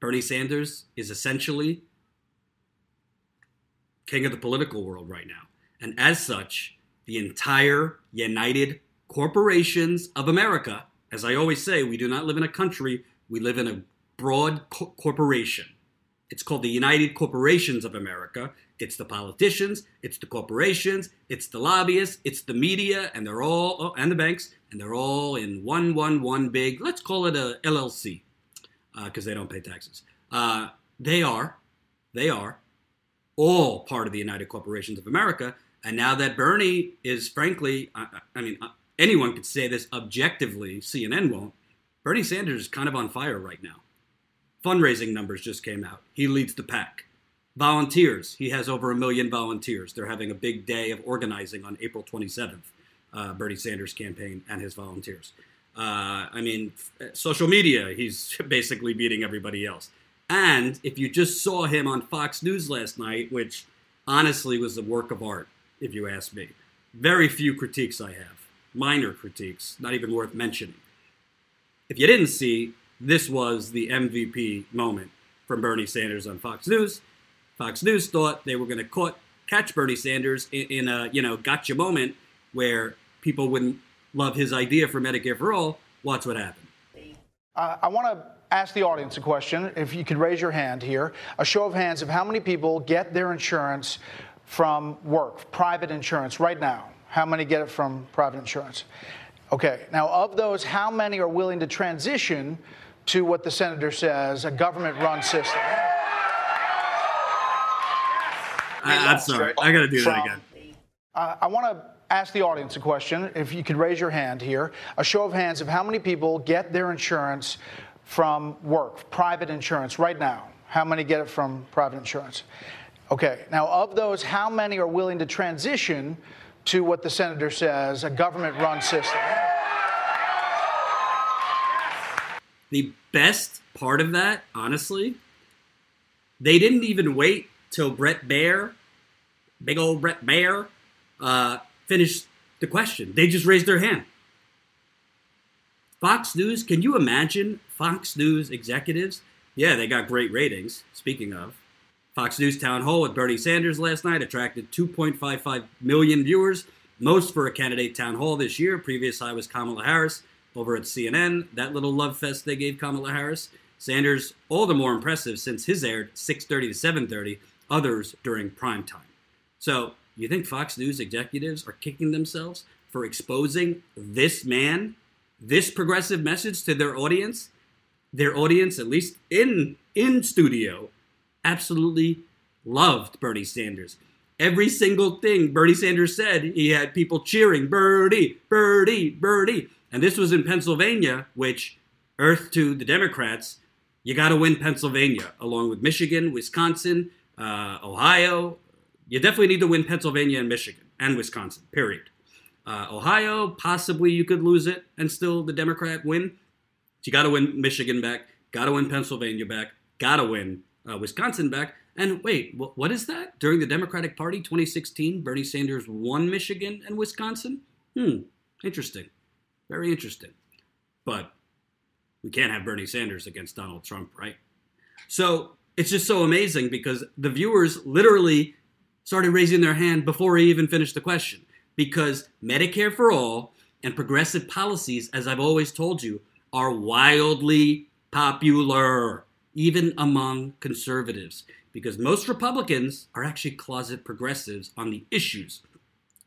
Bernie Sanders is essentially king of the political world right now. And as such, the entire United Corporations of America, as I always say, we do not live in a country, we live in a broad co- corporation. It's called the United Corporations of America. It's the politicians, it's the corporations, it's the lobbyists, it's the media, and they're all, oh, and the banks, and they're all in one, one, one big, let's call it a LLC, because uh, they don't pay taxes. Uh, they are, they are all part of the United Corporations of America. And now that Bernie is, frankly, I, I mean, uh, anyone could say this objectively, CNN won't. Bernie Sanders is kind of on fire right now. Fundraising numbers just came out. He leads the pack. Volunteers, he has over a million volunteers. They're having a big day of organizing on April 27th, uh, Bernie Sanders' campaign and his volunteers. Uh, I mean, social media, he's basically beating everybody else. And if you just saw him on Fox News last night, which honestly was a work of art, if you ask me, very few critiques I have, minor critiques, not even worth mentioning. If you didn't see, this was the MVP moment from Bernie Sanders on Fox News. Fox News thought they were going to catch Bernie Sanders in, in a you know gotcha moment where people wouldn't love his idea for Medicare for all. Watch what happened. Uh, I want to ask the audience a question. If you could raise your hand here, a show of hands of how many people get their insurance from work, private insurance, right now. How many get it from private insurance? Okay, now of those, how many are willing to transition to what the senator says, a government run system? I, am sorry, I got to do that again. Uh, I want to ask the audience a question. If you could raise your hand here, a show of hands of how many people get their insurance from work, private insurance, right now? How many get it from private insurance? Okay, now of those, how many are willing to transition to what the senator says, a government run system? The best part of that, honestly, they didn't even wait till Bret Baier, big old Bret Baier, uh, finished the question. They just raised their hand. Fox News, can you imagine Fox News executives? Yeah, they got great ratings, speaking of. Fox News Town Hall with Bernie Sanders last night attracted 2.55 million viewers, most for a candidate town hall this year. Previous high was Kamala Harris over at CNN. That little love fest they gave Kamala Harris. Sanders, all the more impressive since his aired 6:30 to 7:30, others during prime time. So, you think Fox News executives are kicking themselves for exposing this man this progressive message to their audience, their audience, at least in in studio, absolutely loved Bernie Sanders. Every single thing Bernie Sanders said, he had people cheering, Bernie, Bernie, Bernie. And this was in Pennsylvania, which, earth to the Democrats, you got to win Pennsylvania, along with Michigan, Wisconsin, uh, Ohio. You definitely need to win Pennsylvania and Michigan and Wisconsin, period. Uh, Ohio, possibly you could lose it and still the Democrat win. You got to win Michigan back, got to win Pennsylvania back, got to win uh, Wisconsin back. And wait, what is that? During the Democratic Party 2016, Bernie Sanders won Michigan and Wisconsin? Hmm, interesting. Very interesting. But we can't have Bernie Sanders against Donald Trump, right? So it's just so amazing because the viewers literally started raising their hand before he even finished the question because Medicare for all and progressive policies, as I've always told you, are wildly popular, even among conservatives, because most Republicans are actually closet progressives on the issues.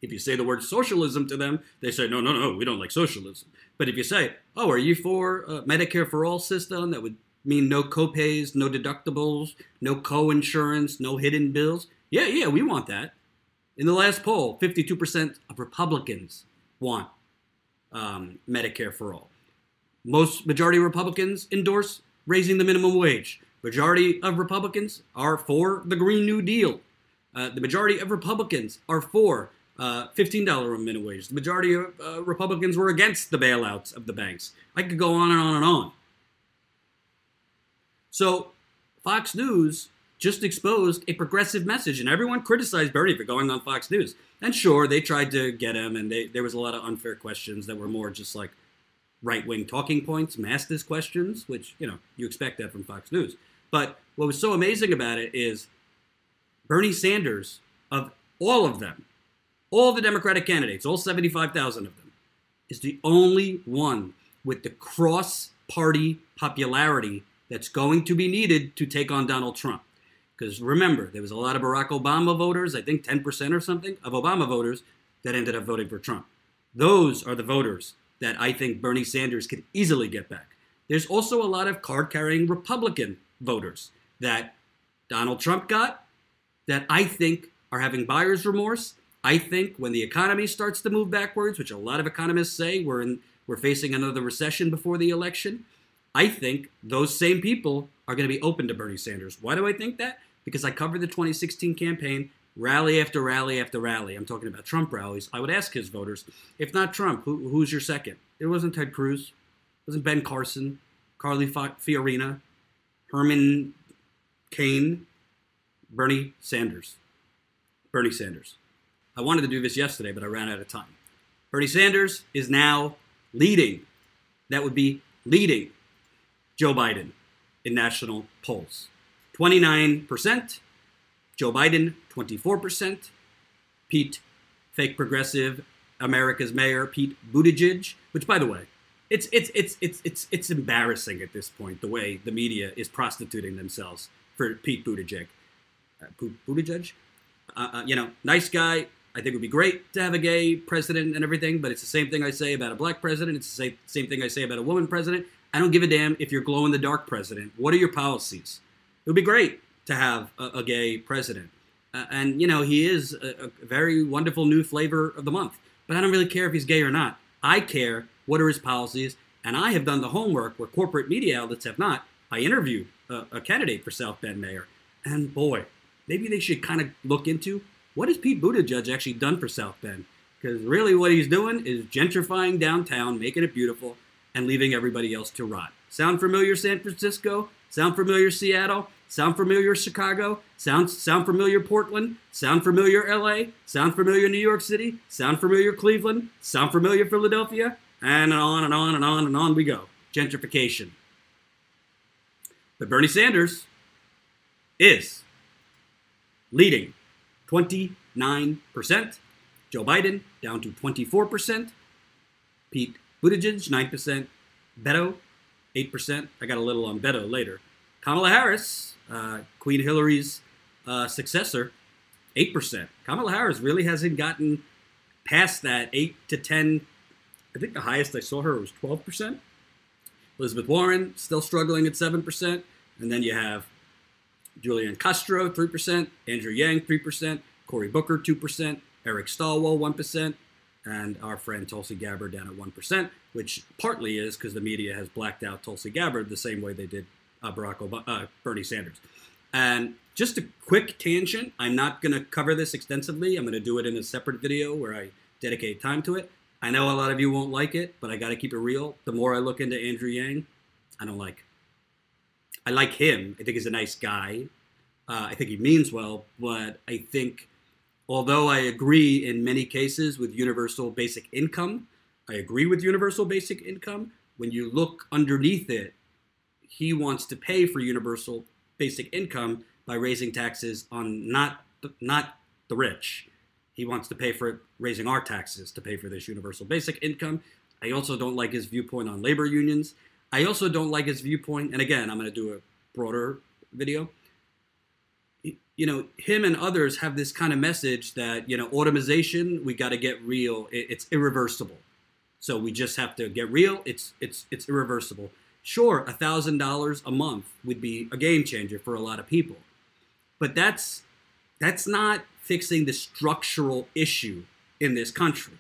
If you say the word socialism to them, they say, no, no, no, we don't like socialism. But if you say, oh, are you for a Medicare for all system that would mean no copays, no deductibles, no co insurance, no hidden bills? Yeah, yeah, we want that. In the last poll, 52% of Republicans want um, Medicare for all. Most majority of Republicans endorse raising the minimum wage. Majority of Republicans are for the Green New Deal. Uh, the majority of Republicans are for uh, $15 minimum wage. The majority of uh, Republicans were against the bailouts of the banks. I could go on and on and on. So Fox News just exposed a progressive message, and everyone criticized Bernie for going on Fox News. And sure, they tried to get him, and they, there was a lot of unfair questions that were more just like right wing talking points, masked as questions, which you know you expect that from Fox News. But what was so amazing about it is Bernie Sanders, of all of them, all the Democratic candidates, all 75,000 of them, is the only one with the cross party popularity that's going to be needed to take on Donald Trump. Because remember, there was a lot of Barack Obama voters, I think 10% or something of Obama voters, that ended up voting for Trump. Those are the voters that I think Bernie Sanders could easily get back. There's also a lot of card carrying Republican voters that Donald Trump got that I think are having buyer's remorse. I think when the economy starts to move backwards, which a lot of economists say we're in, we're facing another recession before the election, I think those same people are going to be open to Bernie Sanders. Why do I think that? Because I covered the 2016 campaign rally after rally after rally. I'm talking about Trump rallies. I would ask his voters, if not Trump, who, who's your second? It wasn't Ted Cruz. It wasn't Ben Carson, Carly Fiorina, Herman Cain, Bernie Sanders. Bernie Sanders. I wanted to do this yesterday, but I ran out of time. Bernie Sanders is now leading. That would be leading Joe Biden in national polls. 29%, Joe Biden, 24%, Pete, fake progressive, America's mayor, Pete Buttigieg, which, by the way, it's, it's, it's, it's, it's, it's embarrassing at this point the way the media is prostituting themselves for Pete Buttigieg. Uh, Buttigieg? Uh, uh, you know, nice guy. I think it would be great to have a gay president and everything, but it's the same thing I say about a black president. It's the same, same thing I say about a woman president. I don't give a damn if you're glow in the dark president. What are your policies? It would be great to have a, a gay president. Uh, and, you know, he is a, a very wonderful new flavor of the month. But I don't really care if he's gay or not. I care what are his policies. And I have done the homework where corporate media outlets have not. I interviewed a, a candidate for South Bend mayor. And boy, maybe they should kind of look into what has Pete Buttigieg actually done for South Bend? Because really what he's doing is gentrifying downtown, making it beautiful, and leaving everybody else to rot. Sound familiar, San Francisco? Sound familiar, Seattle? Sound familiar, Chicago? Sound, sound familiar, Portland? Sound familiar, LA? Sound familiar, New York City? Sound familiar, Cleveland? Sound familiar, Philadelphia? And on and on and on and on we go. Gentrification. But Bernie Sanders is leading 29%. Joe Biden down to 24%. Pete Buttigieg, 9%. Beto, 8%. I got a little on Beto later. Kamala Harris, uh, Queen Hillary's uh, successor, 8%. Kamala Harris really hasn't gotten past that 8 to 10. I think the highest I saw her was 12%. Elizabeth Warren still struggling at 7%. And then you have Julian Castro, 3%, Andrew Yang, 3%, Cory Booker, 2%, Eric Swalwell, 1%, and our friend Tulsi Gabbard down at 1%, which partly is because the media has blacked out Tulsi Gabbard the same way they did uh, Barack Obama, uh, Bernie Sanders. And just a quick tangent, I'm not going to cover this extensively. I'm going to do it in a separate video where I dedicate time to it. I know a lot of you won't like it, but I got to keep it real. The more I look into Andrew Yang, I don't like. I like him. I think he's a nice guy. Uh, I think he means well, but I think although I agree in many cases with universal basic income, I agree with universal basic income. When you look underneath it, he wants to pay for universal basic income by raising taxes on not not the rich. He wants to pay for raising our taxes to pay for this universal basic income. I also don't like his viewpoint on labor unions. I also don't like his viewpoint, and again, I'm going to do a broader video you know, him and others have this kind of message that, you know, automation, we got to get real. It's irreversible. So we just have to get real. It's it's it's irreversible. Sure, a thousand dollars a month would be a game changer for a lot of people, but that's that's not fixing the structural issue in this country.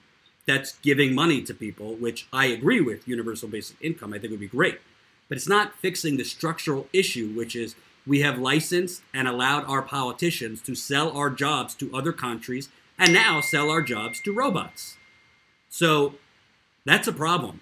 That's giving money to people, which I agree with. Universal basic income, I think would be great, but it's not fixing the structural issue, which is we have licensed and allowed our politicians to sell our jobs to other countries and now sell our jobs to robots. So that's a problem.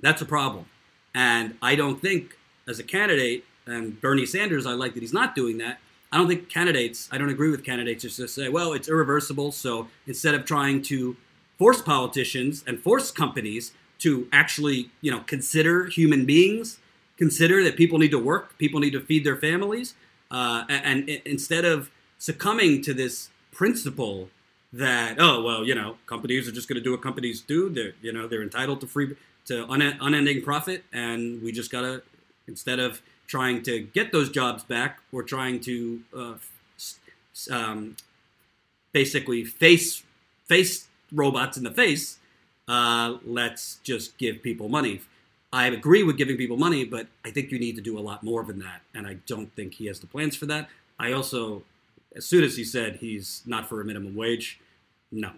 That's a problem. And I don't think, as a candidate, and Bernie Sanders, I like that he's not doing that. I don't think candidates, I don't agree with candidates just to say, well, it's irreversible. So instead of trying to force politicians and force companies to actually, you know, consider human beings consider that people need to work, people need to feed their families, uh, and, and instead of succumbing to this principle that oh well you know companies are just going to do what companies do. They're you know they're entitled to free to un- unending profit and we just gotta instead of trying to get those jobs back we're trying to uh, um, basically face face robots in the face uh, let's just give people money. I agree with giving people money but i think you need to do a lot more than that and i don't think he has the plans for that. I also as soon as he said he's not for a minimum wage, no,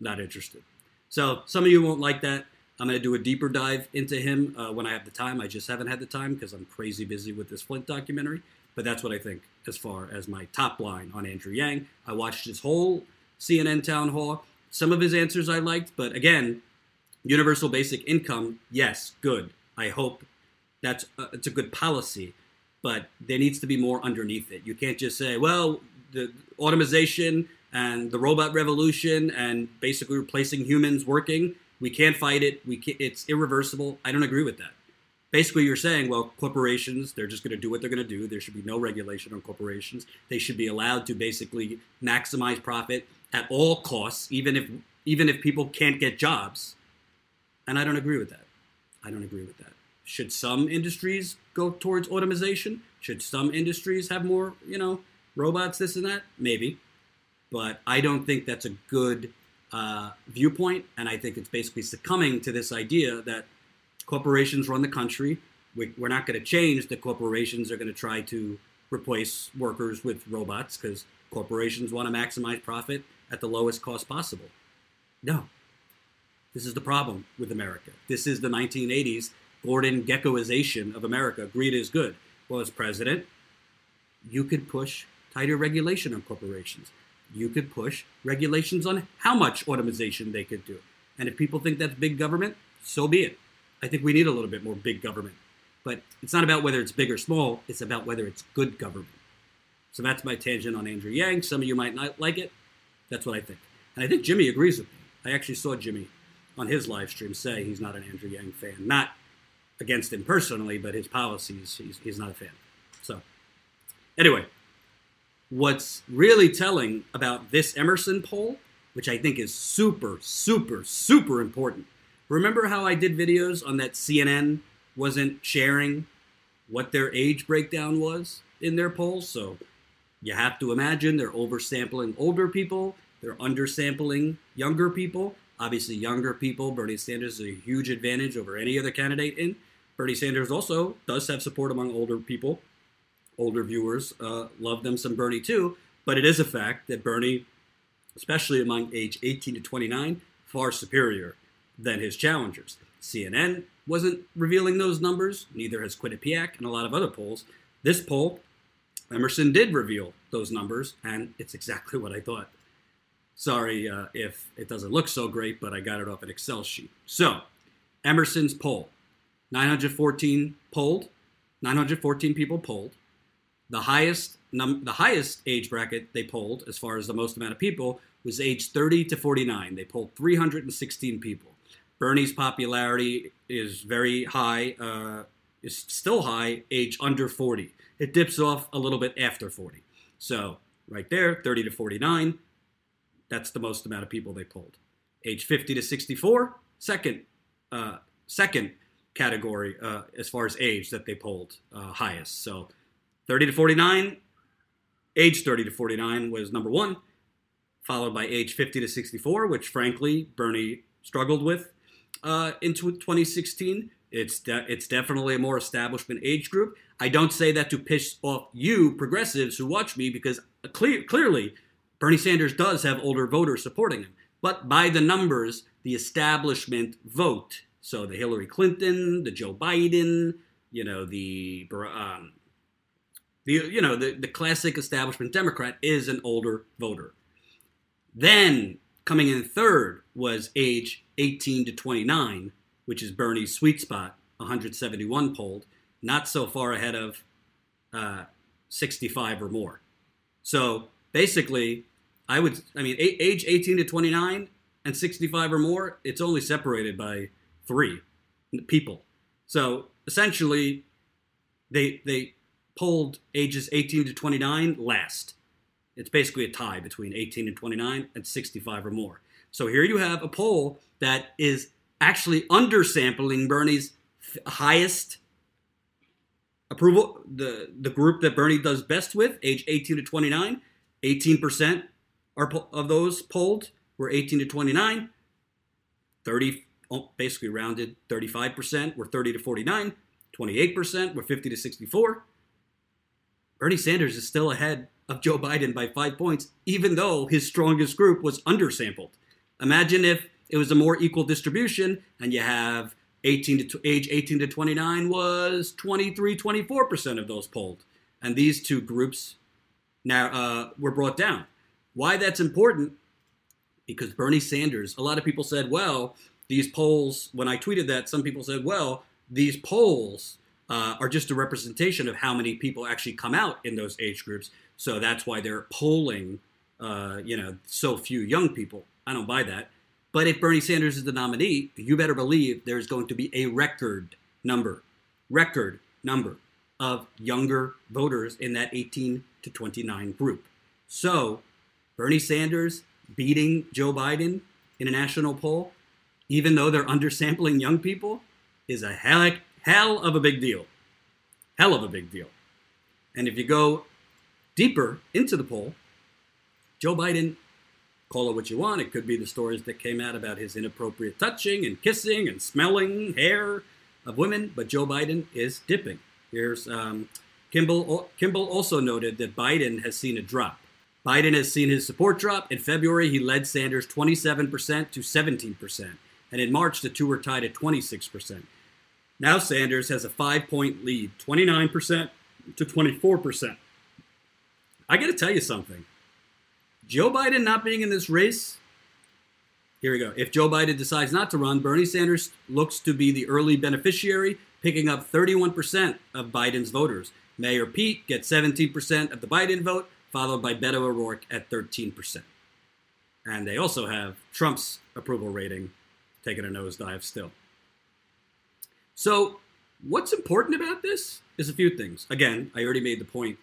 not interested. So some of you won't like that. I'm going to do a deeper dive into him uh, when I have the time. I just haven't had the time because I'm crazy busy with this Flint documentary. But that's what I think as far as my top line on Andrew Yang. I watched his whole CNN town hall. Some of his answers I liked, but again, universal basic income, yes, good. I hope that's a, it's a good policy but there needs to be more underneath it. You can't just say, well, the automation and the robot revolution and basically replacing humans working, we can't fight it. We can't, it's irreversible. I don't agree with that. Basically, you're saying, well, corporations, they're just going to do what they're going to do. There should be no regulation on corporations. They should be allowed to basically maximize profit at all costs, even if even if people can't get jobs. And I don't agree with that. I don't agree with that. Should some industries go towards automation? Should some industries have more, you know, robots, this and that? Maybe. But I don't think that's a good uh, viewpoint. And I think it's basically succumbing to this idea that corporations run the country. We, are not going to change that corporations are going to try to replace workers with robots because corporations want to maximize profit at the lowest cost possible. No. This is the problem with America. This is the 1980s Gordon Gekkoization of America. Greed is good. Well, as president, you could push tighter regulation on corporations. You could push regulations on how much automation they could do. And if people think that's big government, so be it. I think we need a little bit more big government. But it's not about whether it's big or small, it's about whether it's good government. So that's my tangent on Andrew Yang. Some of you might not like it. That's what I think. And I think Jimmy agrees with me. I actually saw Jimmy on his live stream say he's not an Andrew Yang fan. Not against him personally, but his policies, he's, he's not a fan. So, anyway, what's really telling about this Emerson poll, which I think is super, super, super important. Remember how I did videos on that CNN wasn't sharing what their age breakdown was in their polls? So, you have to imagine they're oversampling older people, they're undersampling younger people. Obviously, younger people, Bernie Sanders is a huge advantage over any other candidate in. Bernie Sanders also does have support among older people. Older viewers uh, love them some Bernie too, but it is a fact that Bernie, especially among age 18 to 29, far superior than his challengers. CNN wasn't revealing those numbers, neither has Quinnipiac and a lot of other polls. This poll, Emerson did reveal those numbers, and it's exactly what I thought. Sorry uh, if it doesn't look so great, but I got it off an Excel sheet. So, Emerson's poll 914 polled, 914 people polled. The highest num- the highest age bracket they polled, as far as the most amount of people, was age 30 to 49. They polled 316 people. Bernie's popularity is very high, uh, is still high, age under 40. It dips off a little bit after 40. So right there, 30 to 49, that's the most amount of people they polled. Age 50 to 64, second, uh, second category uh, as far as age that they polled uh, highest. So 30 to 49, age 30 to 49 was number one, followed by age 50 to 64, which frankly Bernie struggled with uh, in 2016. It's de- it's definitely a more establishment age group. I don't say that to piss off you progressives who watch me because clear- clearly Bernie Sanders does have older voters supporting him. But by the numbers, the establishment vote so the Hillary Clinton, the Joe Biden, you know, the um, the you know the, the classic establishment Democrat is an older voter. Then coming in third was age 18 to 29, which is Bernie's sweet spot, 171 polled, not so far ahead of uh, 65 or more. So basically, I would, I mean, age 18 to 29 and 65 or more, it's only separated by three people. So essentially they they polled ages 18 to 29 last. It's basically a tie between 18 and 29 and 65 or more. So here you have a poll that is actually undersampling Bernie's highest approval, the, the group that Bernie does best with, age 18 to 29, 18% are, of those polled were 18 to 29. 30, basically rounded, 35% were 30 to 49. 28% were 50 to 64. Bernie Sanders is still ahead of Joe Biden by five points, even though his strongest group was undersampled. Imagine if it was a more equal distribution and you have 18 to age 18 to 29 was 23 24% of those polled and these two groups now uh, were brought down why that's important because bernie sanders a lot of people said well these polls when i tweeted that some people said well these polls uh, are just a representation of how many people actually come out in those age groups. So that's why they're polling uh, you know so few young people. I don't buy that. But if Bernie Sanders is the nominee, you better believe there's going to be a record number, record number of younger voters in that 18 to 29 group. So Bernie Sanders beating Joe Biden in a national poll, even though they're undersampling young people, is a hell, of a big deal. Hell of a big deal. And if you go deeper into the poll, Joe Biden call it what you want. It could be the stories that came out about his inappropriate touching and kissing and smelling hair of women, but Joe Biden is dipping. Here's um, Kimball. Kimball also noted that Biden has seen a drop. Biden has seen his support drop. In February, he led Sanders 27% to 17%, and in March, the two were tied at 26%. Now Sanders has a five point lead, 29% to 24%. I got to tell you something. Joe Biden not being in this race, here we go. If Joe Biden decides not to run, Bernie Sanders looks to be the early beneficiary, picking up 31% of Biden's voters. Mayor Pete gets 17% of the Biden vote, followed by Beto O'Rourke at 13%. And they also have Trump's approval rating taking a nosedive still. So, what's important about this is a few things. Again, I already made the point.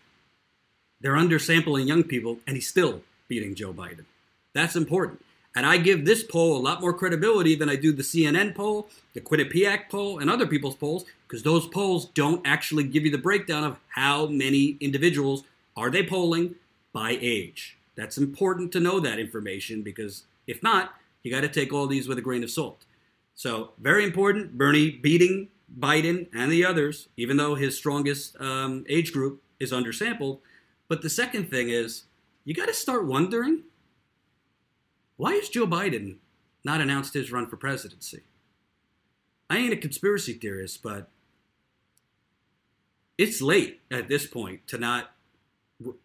They're undersampling young people, and he's still beating Joe Biden. That's important. And I give this poll a lot more credibility than I do the CNN poll, the Quinnipiac poll, and other people's polls, because those polls don't actually give you the breakdown of how many individuals are they polling by age. That's important to know that information because if not, you got to take all these with a grain of salt. So, very important. Bernie beating Biden and the others, even though his strongest um, age group is undersampled. But the second thing is you got to start wondering why has Joe Biden not announced his run for presidency? I ain't a conspiracy theorist, but it's late at this point to not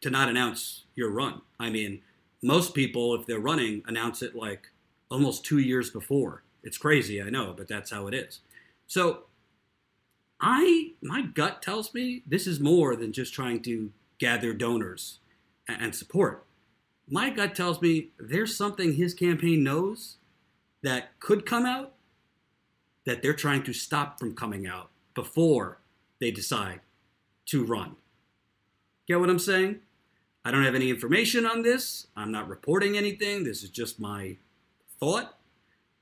to not announce your run. I mean, most people, if they're running, announce it like almost two years before. It's crazy, I know, but that's how it is. So, I my gut tells me this is more than just trying to gather donors and support. My gut tells me there's something his campaign knows that could come out that they're trying to stop from coming out before they decide to run. Get what I'm saying? I don't have any information on this. I'm not reporting anything. This is just my thought.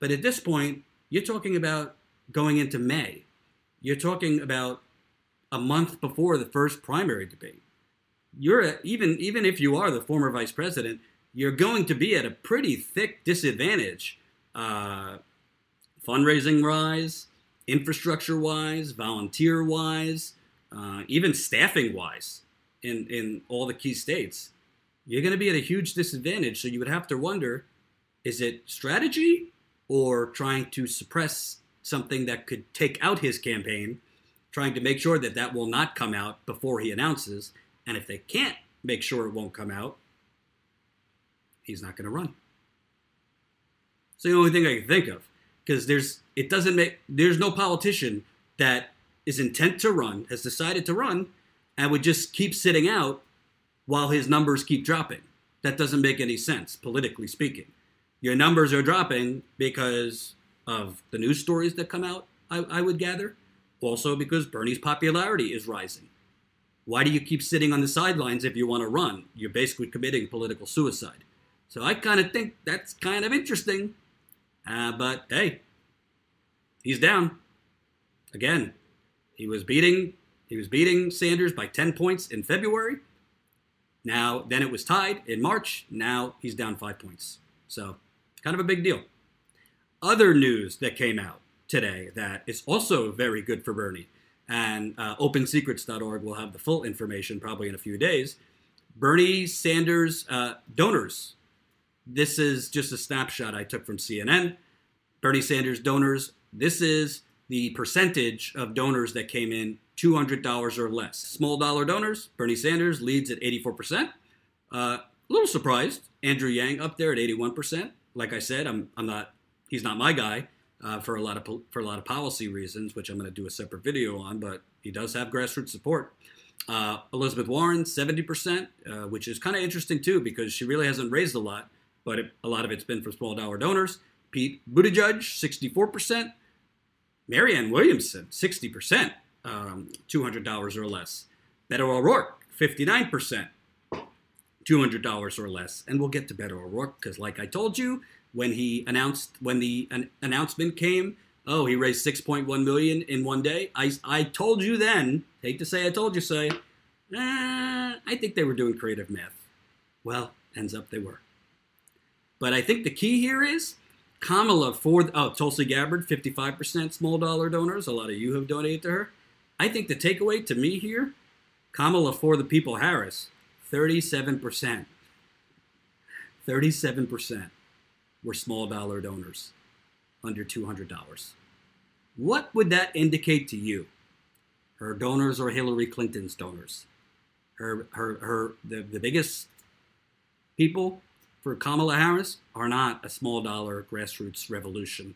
But at this point, you're talking about going into May. You're talking about a month before the first primary debate you're a, even even if you are the former vice president, you're going to be at a pretty thick disadvantage, uh, fundraising wise, infrastructure wise, volunteer wise, uh, even staffing wise, in in all the key states. You're going to be at a huge disadvantage. So you would have to wonder: is it strategy or trying to suppress something that could take out his campaign? Trying to make sure that that will not come out before he announces and if they can't make sure it won't come out, he's not going to run. It's the only thing I can think of because there's it doesn't make there's no politician that is intent to run has decided to run and would just keep sitting out while his numbers keep dropping. That doesn't make any sense politically speaking. Your numbers are dropping because of the news stories that come out. I, I would gather, also because Bernie's popularity is rising. Why do you keep sitting on the sidelines if you want to run? You're basically committing political suicide. So I kind of think that's kind of interesting. Uh, but hey, he's down. Again, he was beating he was beating Sanders by 10 points in February. Now, then it was tied in March. Now he's down five points. So, kind of a big deal. Other news that came out today that is also very good for Bernie, and uh, OpenSecrets.org will have the full information probably in a few days. Bernie Sanders uh, donors. This is just a snapshot I took from CNN. Bernie Sanders donors. This is the percentage of donors that came in $200 or less. Small dollar donors, Bernie Sanders leads at 84%. Uh, a little surprised, Andrew Yang up there at 81%. Like I said, I'm, I'm not, he's not my guy uh, for a lot of for a lot of policy reasons, which I'm going to do a separate video on. But he does have grassroots support. Uh, Elizabeth Warren, 70%, uh, which is kind of interesting too because she really hasn't raised a lot, but it, a lot of it's been from small dollar donors. Pete Buttigieg, 64%. Marianne Williamson, 60%, um, $200 or less. Beto O'Rourke, 59%, $200 or less. And we'll get to Beto O'Rourke because, like I told you, when he announced, when the an announcement came, oh, he raised 6.1 million in one day. I, I told you then, hate to say I told you so, eh, I think they were doing creative math. Well, ends up they were. But I think the key here is Kamala for oh Tulsi Gabbard, 55% small dollar donors. A lot of you have donated to her. I think the takeaway to me here, Kamala for the people Harris, 37%. 37% were small dollar donors, under $200. What would that indicate to you? Her donors or Hillary Clinton's donors? Her, her, her, the, the biggest people for Kamala Harris are not a small dollar grassroots revolution.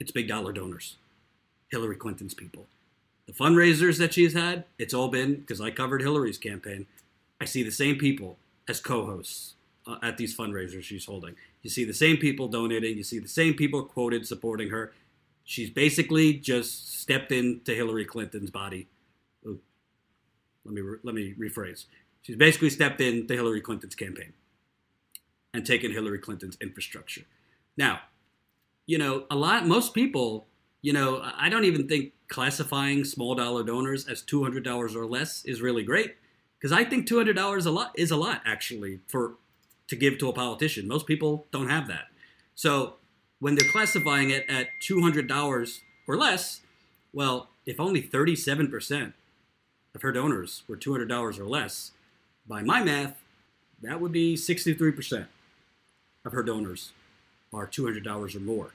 It's big dollar donors, Hillary Clinton's people. The fundraisers that she's had, it's all been because I covered Hillary's campaign. I see the same people as co hosts uh, at these fundraisers she's holding. You see the same people donating, you see the same people quoted supporting her. She's basically just stepped into Hillary Clinton's body. Ooh, let me let me rephrase. She's basically stepped into Hillary Clinton's campaign and taken Hillary Clinton's infrastructure. Now, you know, a lot, most people, you know, I don't even think classifying small dollar donors as $200 or less is really great because I think $200 a lot is a lot actually for to give to a politician. Most people don't have that. So when they're classifying it at $200 or less, well, if only 37% of her donors were $200 or less, by my math, that would be 63% of her donors are $200 or more.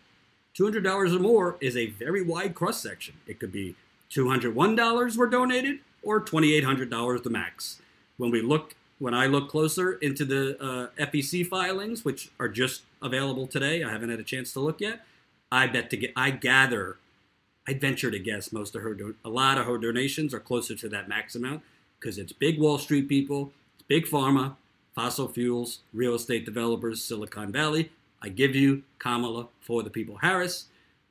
$200 or more is a very wide cross section. It could be $201 were donated or $2,800 the max. When we look, when I look closer into the uh, FEC filings, which are just available today, I haven't had a chance to look yet. I bet to get, I gather, I'd venture to guess most of her, a lot of her donations are closer to that max amount because it's big Wall Street people, it's big pharma, fossil fuels, real estate developers, Silicon Valley. I give you Kamala for the people Harris.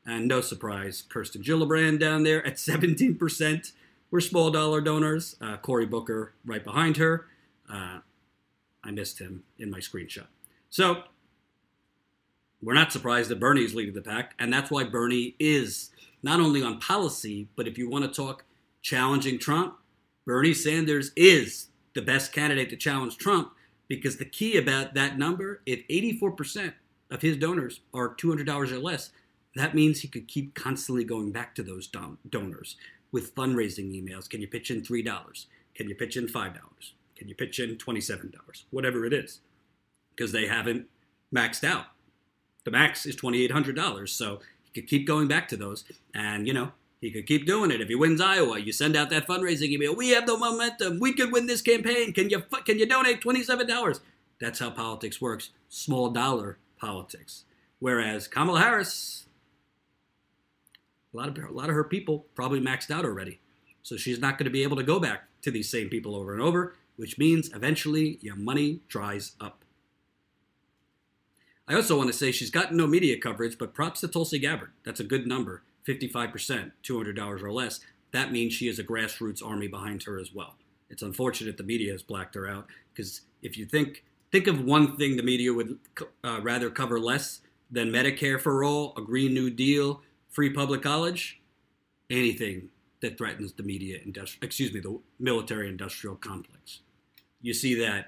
And no surprise, Kirsten Gillibrand down there at 17%. We're small dollar donors. Uh, Cory Booker right behind her. Uh, I missed him in my screenshot. So we're not surprised that Bernie is leading the pack. And that's why Bernie is not only on policy, but if you want to talk challenging Trump, Bernie Sanders is the best candidate to challenge Trump because the key about that number, if 84% of his donors are $200 or less, that means he could keep constantly going back to those don- donors with fundraising emails. Can you pitch in $3? Can you pitch in $5? Can you pitch in $27? Whatever it is, because they haven't maxed out. The max is $2,800. So he could keep going back to those. And, you know, he could keep doing it. If he wins Iowa, you send out that fundraising email. We have the momentum. We could win this campaign. Can you can you donate twenty seven dollars? That's how politics works. Small dollar politics. Whereas Kamala Harris, a lot of a lot of her people probably maxed out already, so she's not going to be able to go back to these same people over and over. Which means eventually your money dries up. I also want to say she's gotten no media coverage, but props to Tulsi Gabbard. That's a good number. 55%, $200 or less, that means she has a grassroots army behind her as well. It's unfortunate the media has blacked her out because if you think think of one thing the media would uh, rather cover less than Medicare for all, a Green New Deal, free public college, anything that threatens the media industri- excuse me, the military industrial complex. You see that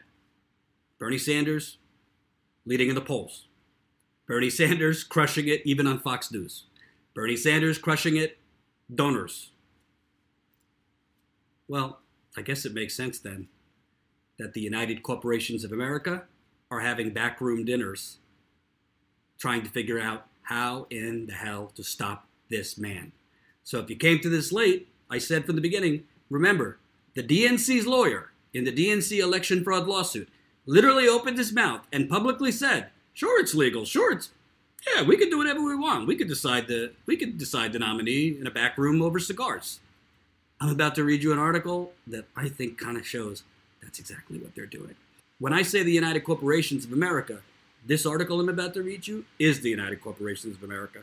Bernie Sanders leading in the polls. Bernie Sanders crushing it even on Fox News. Bernie Sanders crushing it, donors. Well, I guess it makes sense then that the United Corporations of America are having backroom dinners trying to figure out how in the hell to stop this man. So if you came to this late, I said from the beginning, remember, the DNC's lawyer in the DNC election fraud lawsuit literally opened his mouth and publicly said, "Sure, it's legal. Sure, it's yeah, we could do whatever we want. We could decide the we could decide the nominee in a back room over cigars." I'm about to read you an article that I think kind of shows that's exactly what they're doing. When I say the United Corporations of America, this article I'm about to read you is the United Corporations of America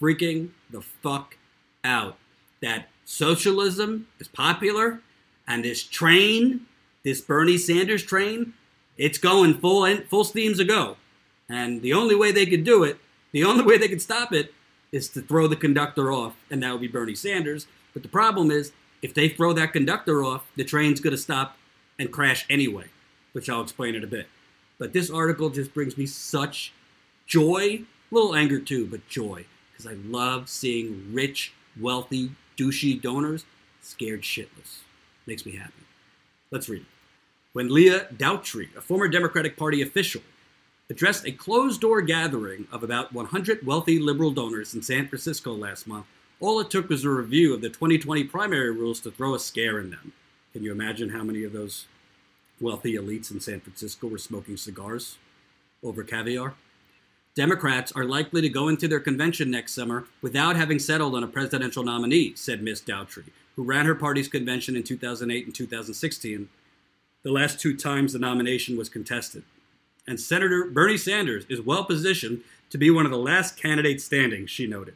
freaking the fuck out that socialism is popular and this train, this Bernie Sanders train, it's going full full steams a go. And the only way they could do it, the only way they could stop it, is to throw the conductor off, and that would be Bernie Sanders. But the problem is, if they throw that conductor off, the train's going to stop and crash anyway, which I'll explain in a bit. But this article just brings me such joy, a little anger too, but joy, because I love seeing rich, wealthy, douchey donors scared shitless. Makes me happy. Let's read. When Leah Daughtry, a former Democratic Party official, addressed a closed door gathering of about 100 wealthy liberal donors in San Francisco last month, all it took was a review of the 2020 primary rules to throw a scare in them. Can you imagine how many of those wealthy elites in San Francisco were smoking cigars over caviar? Democrats are likely to go into their convention next summer without having settled on a presidential nominee, said Ms. Daughtry, who ran her party's convention in 2008 and 2016, the last two times the nomination was contested. And Senator Bernie Sanders is well positioned to be one of the last candidates standing, she noted.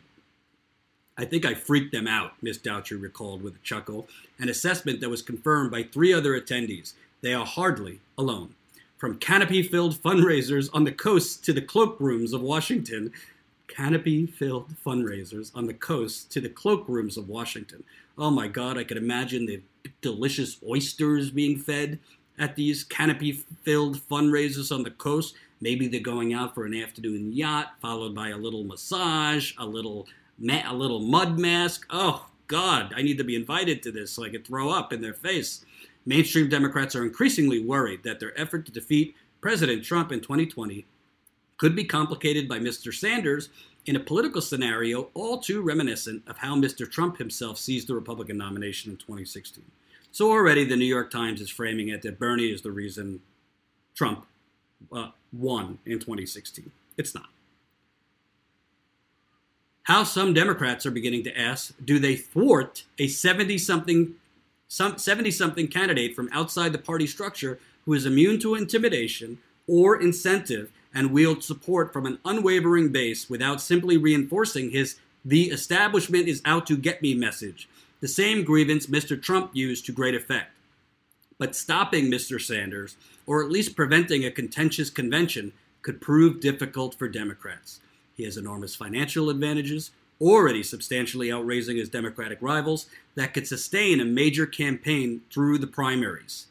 I think I freaked them out, Ms. Daughtry recalled with a chuckle, an assessment that was confirmed by three other attendees. They are hardly alone. From canopy filled fundraisers on the coast to the cloakrooms of Washington, canopy filled fundraisers on the coast to the cloakrooms of Washington. Oh my God, I could imagine the delicious oysters being fed at these canopy filled fundraisers on the coast. Maybe they're going out for an afternoon yacht, followed by a little massage, a little a little mud mask. Oh God, I need to be invited to this so I could throw up in their face. Mainstream Democrats are increasingly worried that their effort to defeat President Trump in 2020 could be complicated by Mr. Sanders in a political scenario all too reminiscent of how Mr. Trump himself seized the Republican nomination in 2016. So already the New York Times is framing it that Bernie is the reason Trump uh, won in 2016. It's not. How some Democrats are beginning to ask do they thwart a 70 something some 70 something candidate from outside the party structure who is immune to intimidation or incentive and wields support from an unwavering base without simply reinforcing his the establishment is out to get me message, the same grievance Mr. Trump used to great effect. But stopping Mr. Sanders, or at least preventing a contentious convention, could prove difficult for Democrats. He has enormous financial advantages, already substantially outraising his Democratic rivals, that could sustain a major campaign through the primaries.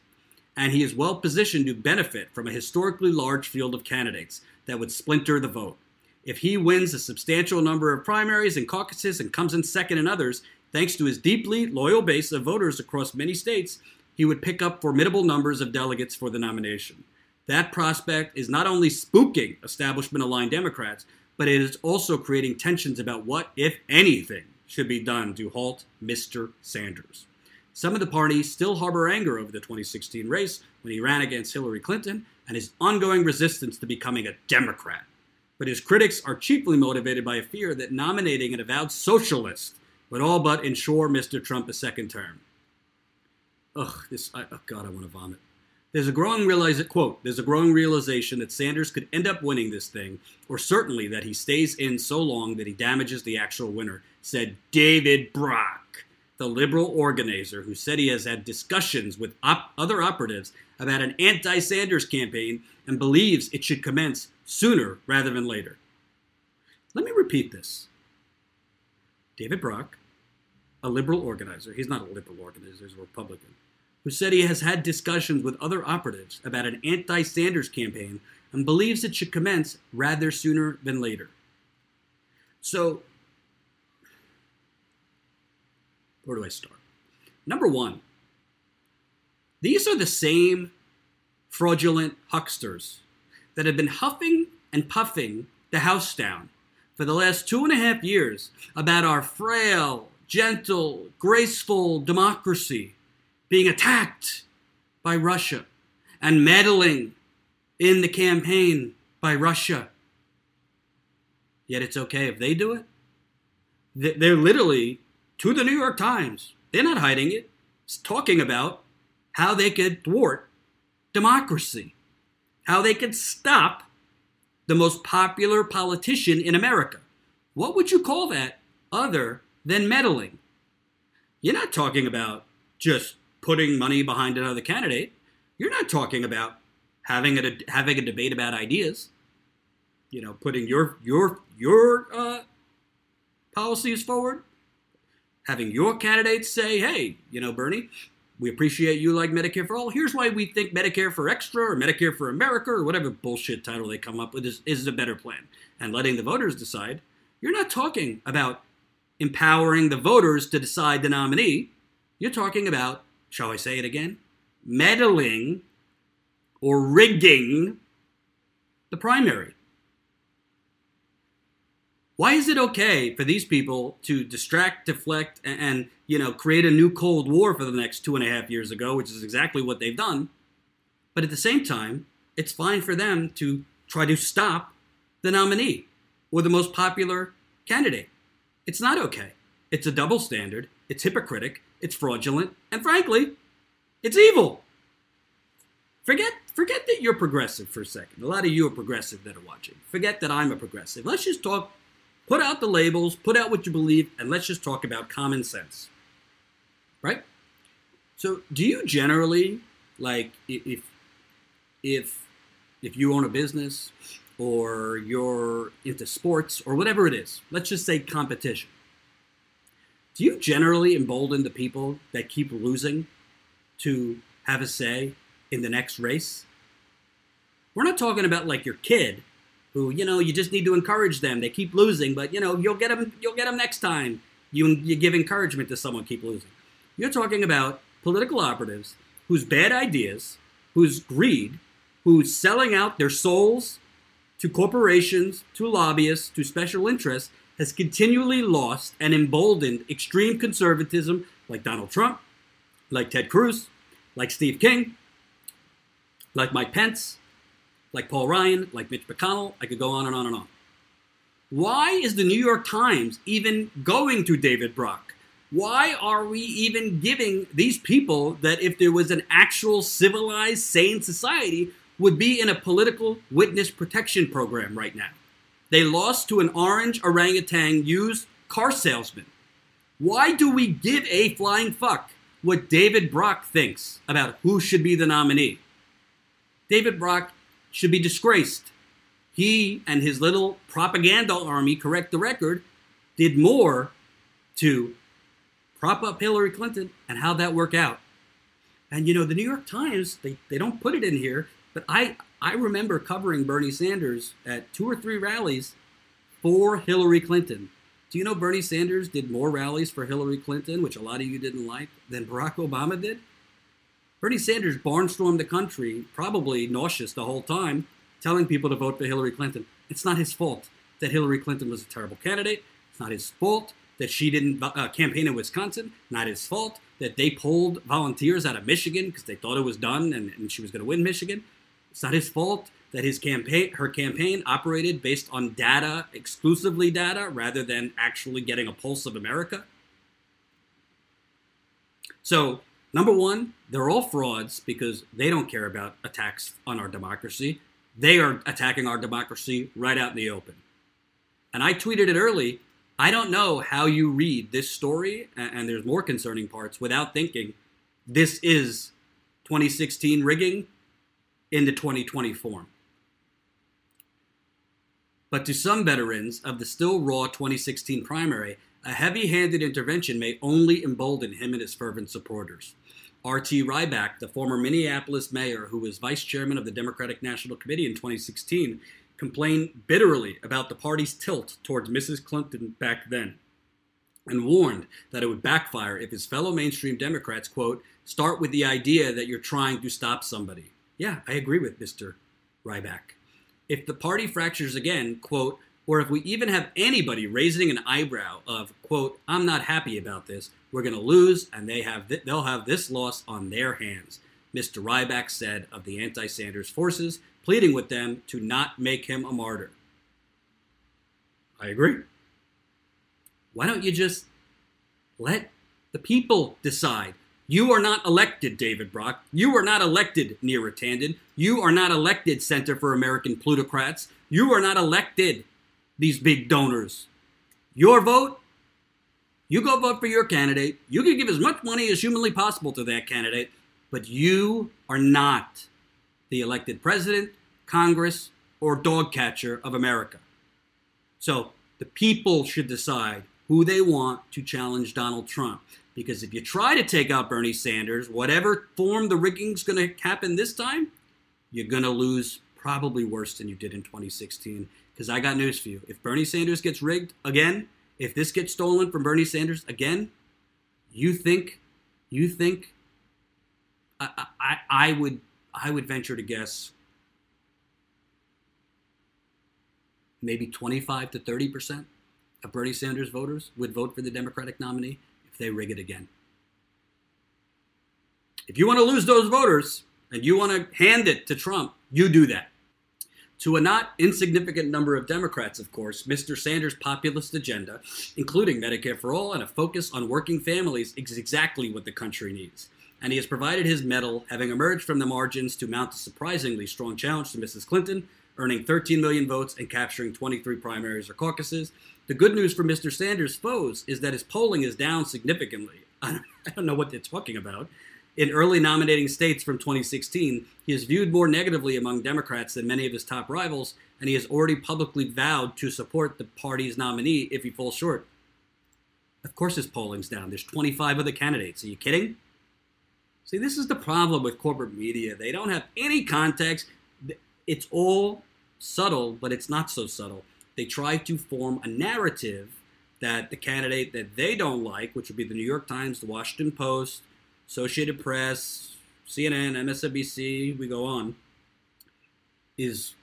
And he is well positioned to benefit from a historically large field of candidates that would splinter the vote. If he wins a substantial number of primaries and caucuses and comes in second in others, thanks to his deeply loyal base of voters across many states, he would pick up formidable numbers of delegates for the nomination. That prospect is not only spooking establishment aligned Democrats, but it is also creating tensions about what, if anything, should be done to halt Mr. Sanders. Some of the parties still harbor anger over the 2016 race when he ran against Hillary Clinton and his ongoing resistance to becoming a Democrat. But his critics are chiefly motivated by a fear that nominating an avowed socialist would all but ensure Mr. Trump a second term. Ugh, this, I, oh God, I want to vomit. There's a growing realize quote, there's a growing realization that Sanders could end up winning this thing, or certainly that he stays in so long that he damages the actual winner, said David Brock, the liberal organizer who said he has had discussions with op- other operatives about an anti Sanders campaign and believes it should commence sooner rather than later. Let me repeat this. David Brock, a liberal organizer, he's not a liberal organizer, he's a Republican, who said he has had discussions with other operatives about an anti Sanders campaign and believes it should commence rather sooner than later. So, where do I start? Number one, these are the same fraudulent hucksters that have been huffing and puffing the house down for the last two and a half years about our frail, gentle, graceful democracy being attacked by Russia and meddling in the campaign by Russia. Yet it's okay if they do it. They're literally, to the New York Times, they're not hiding it, it's talking about how they could thwart democracy, how they could stop the most popular politician in America. What would you call that other than meddling? You're not talking about just putting money behind another candidate. You're not talking about having a having a debate about ideas. You know, putting your your your uh, policies forward, having your candidates say, "Hey, you know, Bernie, we appreciate you like Medicare for all. Here's why we think Medicare for Extra or Medicare for America or whatever bullshit title they come up with is, is a better plan." And letting the voters decide. You're not talking about empowering the voters to decide the nominee. You're talking about shall I say it again? Meddling or rigging the primary. Why is it okay for these people to distract, deflect, and, and, you know create a new Cold War for the next two and a half years ago, which is exactly what they've done? But at the same time, it's fine for them to try to stop the nominee or the most popular candidate. It's not okay. It's a double standard. It's hypocritic it's fraudulent, and frankly, it's evil. Forget forget that you're progressive for a second. A lot of you are progressive that are watching. Forget that I'm a progressive. Let's just talk put out the labels, put out what you believe, and let's just talk about common sense. Right? So, do you generally like if if if you own a business or you're into sports or whatever it is, let's just say competition do you generally embolden the people that keep losing to have a say in the next race? We're not talking about like your kid who, you know, you just need to encourage them. They keep losing, but you know, you'll get them you'll get them next time. You you give encouragement to someone keep losing. You're talking about political operatives whose bad ideas, whose greed, who's selling out their souls to corporations, to lobbyists, to special interests has continually lost and emboldened extreme conservatism like Donald Trump, like Ted Cruz, like Steve King, like Mike Pence, like Paul Ryan, like Mitch McConnell. I could go on and on and on. Why is the New York Times even going to David Brock? Why are we even giving these people that if there was an actual civilized, sane society, would be in a political witness protection program right now? They lost to an orange orangutan used car salesman. Why do we give a flying fuck what David Brock thinks about who should be the nominee? David Brock should be disgraced. He and his little propaganda army, correct the record, did more to prop up Hillary Clinton and how that work out. And you know, the New York Times, they, they don't put it in here, but I, I remember covering Bernie Sanders at two or three rallies for Hillary Clinton. Do you know Bernie Sanders did more rallies for Hillary Clinton, which a lot of you didn't like, than Barack Obama did? Bernie Sanders barnstormed the country, probably nauseous the whole time, telling people to vote for Hillary Clinton. It's not his fault that Hillary Clinton was a terrible candidate. It's not his fault that she didn't uh, campaign in Wisconsin. Not his fault that they pulled volunteers out of Michigan because they thought it was done and, and she was going to win Michigan. It's not his fault that his campaign, her campaign, operated based on data, exclusively data, rather than actually getting a pulse of America. So, number one, they're all frauds because they don't care about attacks on our democracy. They are attacking our democracy right out in the open. And I tweeted it early I don't know how you read this story, and there's more concerning parts, without thinking this is 2016 rigging into 2020 form. But to some veterans of the still raw 2016 primary, a heavy handed intervention may only embolden him and his fervent supporters. R.T. Rybak, the former Minneapolis mayor who was vice chairman of the Democratic National Committee in 2016, complained bitterly about the party's tilt towards Mrs. Clinton back then and warned that it would backfire if his fellow mainstream Democrats, quote, start with the idea that you're trying to stop somebody. Yeah, I agree with Mr. Rybak. If the party fractures again, quote, or if we even have anybody raising an eyebrow of, quote, I'm not happy about this, we're going to lose and they have th- they'll have this loss on their hands, Mr. Rybak said of the anti Sanders forces, pleading with them to not make him a martyr. I agree. Why don't you just let the people decide? You are not elected, David Brock. You are not elected, Neera Tanden. You are not elected, Center for American Plutocrats. You are not elected, these big donors. Your vote, you go vote for your candidate. You can give as much money as humanly possible to that candidate, but you are not the elected president, Congress, or dog catcher of America. So the people should decide who they want to challenge Donald Trump. Because if you try to take out Bernie Sanders, whatever form the rigging's going to happen this time, you're going to lose probably worse than you did in 2016. Because I got news for you. If Bernie Sanders gets rigged again, if this gets stolen from Bernie Sanders again, you think, you think, I, I, I would, I would venture to guess maybe 25 to 30 percent of Bernie Sanders voters would vote for the Democratic nominee they rig it again. If you want to lose those voters and you want to hand it to Trump, you do that. To a not insignificant number of Democrats, of course, Mr. Sanders' populist agenda, including Medicare for All and a focus on working families, is exactly what the country needs. And he has provided his mettle, having emerged from the margins to mount a surprisingly strong challenge to Mrs. Clinton, earning 13 million votes and capturing 23 primaries or caucuses, the good news for Mr. Sanders' foes is that his polling is down significantly. I don't know what they're talking about. In early nominating states from 2016, he is viewed more negatively among Democrats than many of his top rivals, and he has already publicly vowed to support the party's nominee if he falls short. Of course, his polling's down. There's 25 other candidates. Are you kidding? See, this is the problem with corporate media. They don't have any context. It's all subtle, but it's not so subtle they try to form a narrative that the candidate that they don't like, which would be the New York Times, the Washington Post, Associated Press, CNN, MSNBC, we go on, is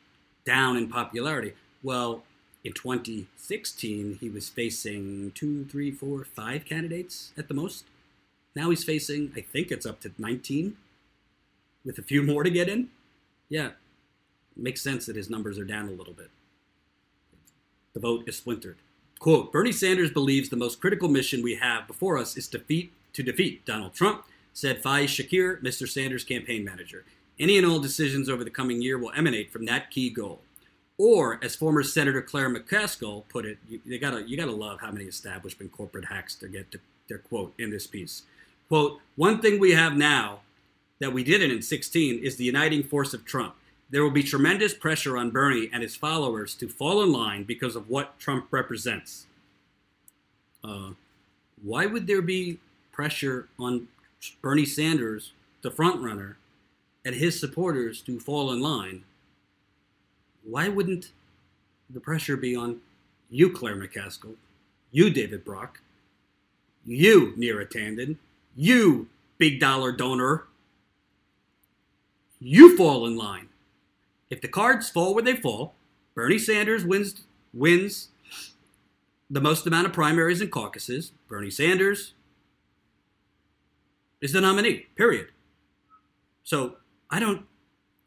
down in popularity. Well, in 2016, he was facing two, three, four, five candidates at the most. Now he's facing, I think it's up to 19, with a few more to get in. Yeah, makes sense that his numbers are down a little bit the vote is splintered. Quote, Bernie Sanders believes the most critical mission we have before us is defeat, to defeat Donald Trump, said Faiz Shakir, Mr. Sanders' campaign manager. Any and all decisions over the coming year will emanate from that key goal. Or, as former Senator Claire McCaskill put it, you, you, gotta you gotta love how many establishment corporate hacks they get to, their quote in this piece. Quote, one thing we have now that we didn't in 16 is the uniting force of Trump there will be tremendous pressure on Bernie and his followers to fall in line because of what Trump represents. Uh, why would there be pressure on Bernie Sanders, the frontrunner, and his supporters to fall in line? Why wouldn't the pressure be on you, Claire McCaskill, you, David Brock, you, Neera Tanden, you, big dollar donor? You fall in line. If the cards fall where they fall, Bernie Sanders wins wins the most amount of primaries and caucuses. Bernie Sanders is the nominee. Period. So I don't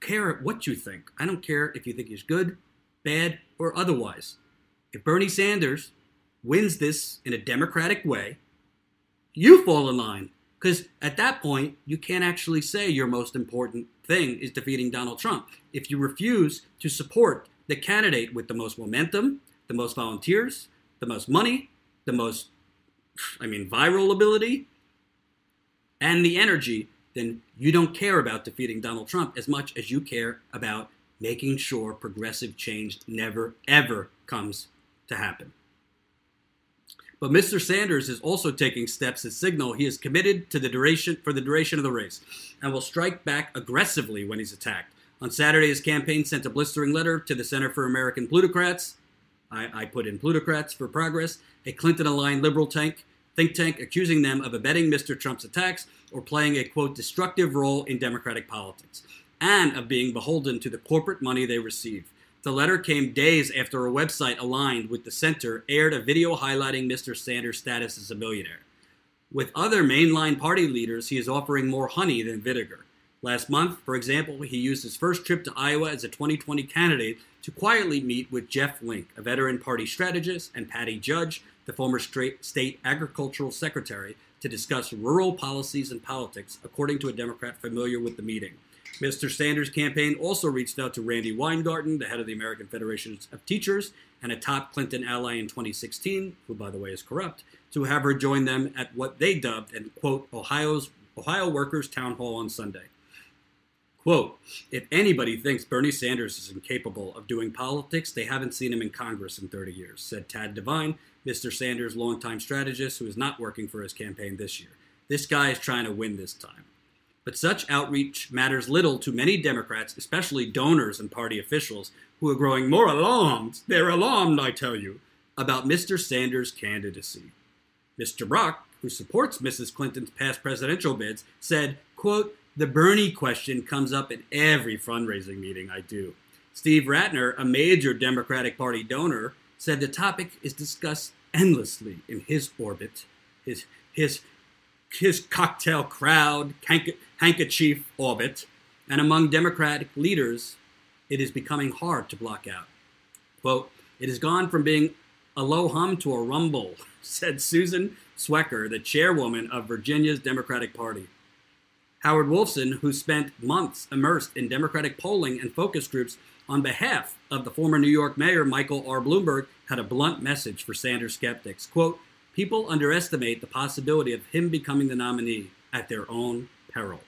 care what you think. I don't care if you think he's good, bad, or otherwise. If Bernie Sanders wins this in a democratic way, you fall in line. Because at that point, you can't actually say your most important thing is defeating Donald Trump. If you refuse to support the candidate with the most momentum, the most volunteers, the most money, the most, I mean, viral ability and the energy, then you don't care about defeating Donald Trump as much as you care about making sure progressive change never, ever comes to happen. But Mr. Sanders is also taking steps to signal he is committed to the duration for the duration of the race and will strike back aggressively when he's attacked. On Saturday, his campaign sent a blistering letter to the Center for American Plutocrats. I, I put in Plutocrats for Progress, a Clinton aligned liberal tank, think tank accusing them of abetting Mr. Trump's attacks or playing a quote destructive role in Democratic politics and of being beholden to the corporate money they receive. The letter came days after a website aligned with the center aired a video highlighting Mr. Sanders' status as a millionaire. With other mainline party leaders, he is offering more honey than vinegar. Last month, for example, he used his first trip to Iowa as a 2020 candidate to quietly meet with Jeff Link, a veteran party strategist, and Patty Judge, the former state agricultural secretary, to discuss rural policies and politics, according to a Democrat familiar with the meeting. Mr. Sanders' campaign also reached out to Randi Weingarten, the head of the American Federation of Teachers and a top Clinton ally in 2016, who, by the way, is corrupt, to have her join them at what they dubbed and quote Ohio's Ohio Workers Town Hall on Sunday. Quote, if anybody thinks Bernie Sanders is incapable of doing politics, they haven't seen him in Congress in 30 years, said Tad Devine, Mr. Sanders' longtime strategist who is not working for his campaign this year. This guy is trying to win this time. But such outreach matters little to many Democrats, especially donors and party officials, who are growing more alarmed, they're alarmed, I tell you, about Mr. Sanders' candidacy. Mr. Brock, who supports Mrs. Clinton's past presidential bids, said, quote, the Bernie question comes up at every fundraising meeting I do. Steve Rattner, a major Democratic Party donor, said the topic is discussed endlessly in his orbit, his, his his cocktail crowd, handkerchief orbit, and among Democratic leaders, it is becoming hard to block out. Quote, it has gone from being a low hum to a rumble, said Susan Swecker, the chairwoman of Virginia's Democratic Party. Howard Wolfson, who spent months immersed in Democratic polling and focus groups on behalf of the former New York Mayor Michael R. Bloomberg, had a blunt message for Sanders skeptics. Quote, people underestimate the possibility of him becoming the nominee at their own peril.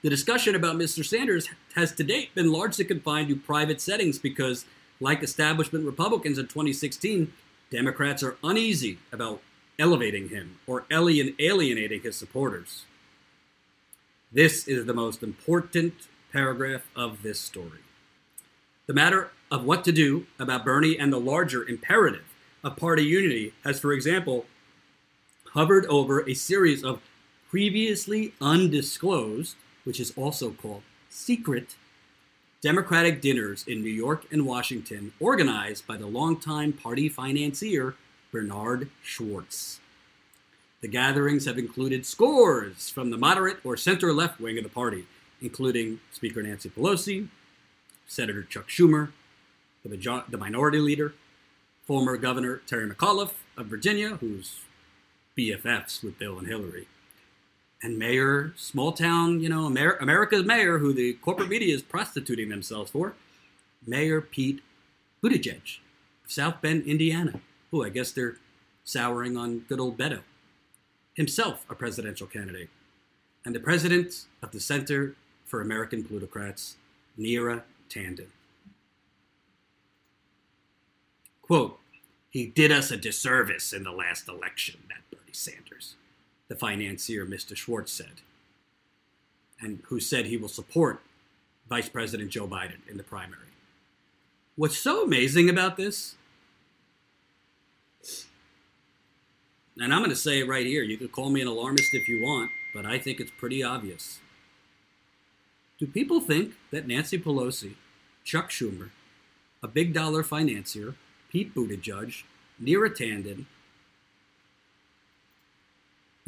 The discussion about Mr. Sanders has to date been largely confined to private settings because, like establishment Republicans in 2016, Democrats are uneasy about elevating him or alien, alienating his supporters. This is the most important paragraph of this story. The matter of what to do about Bernie and the larger imperative of party unity has, for example, hovered over a series of previously undisclosed, which is also called secret, Democratic dinners in New York and Washington organized by the longtime party financier Bernard Schwartz. The gatherings have included scores from the moderate or center left wing of the party, including Speaker Nancy Pelosi, Senator Chuck Schumer, the, the minority leader, former Governor Terry McAuliffe of Virginia, who's BFFs with Bill and Hillary, and Mayor, small town, you know, Amer- America's mayor, who the corporate media is prostituting themselves for, Mayor Pete Buttigieg of South Bend, Indiana, who I guess they're souring on good old Beto, himself a presidential candidate, and the president of the Center for American Plutocrats, Neera Tanden. Quote, he did us a disservice in the last election, that Bernie Sanders, the financier Mr. Schwartz said, and who said he will support Vice President Joe Biden in the primary. What's so amazing about this, and I'm going to say it right here, you could call me an alarmist if you want, but I think it's pretty obvious. Do people think that Nancy Pelosi, Chuck Schumer, a big dollar financier, Pete Buttigieg, Neera Tanden,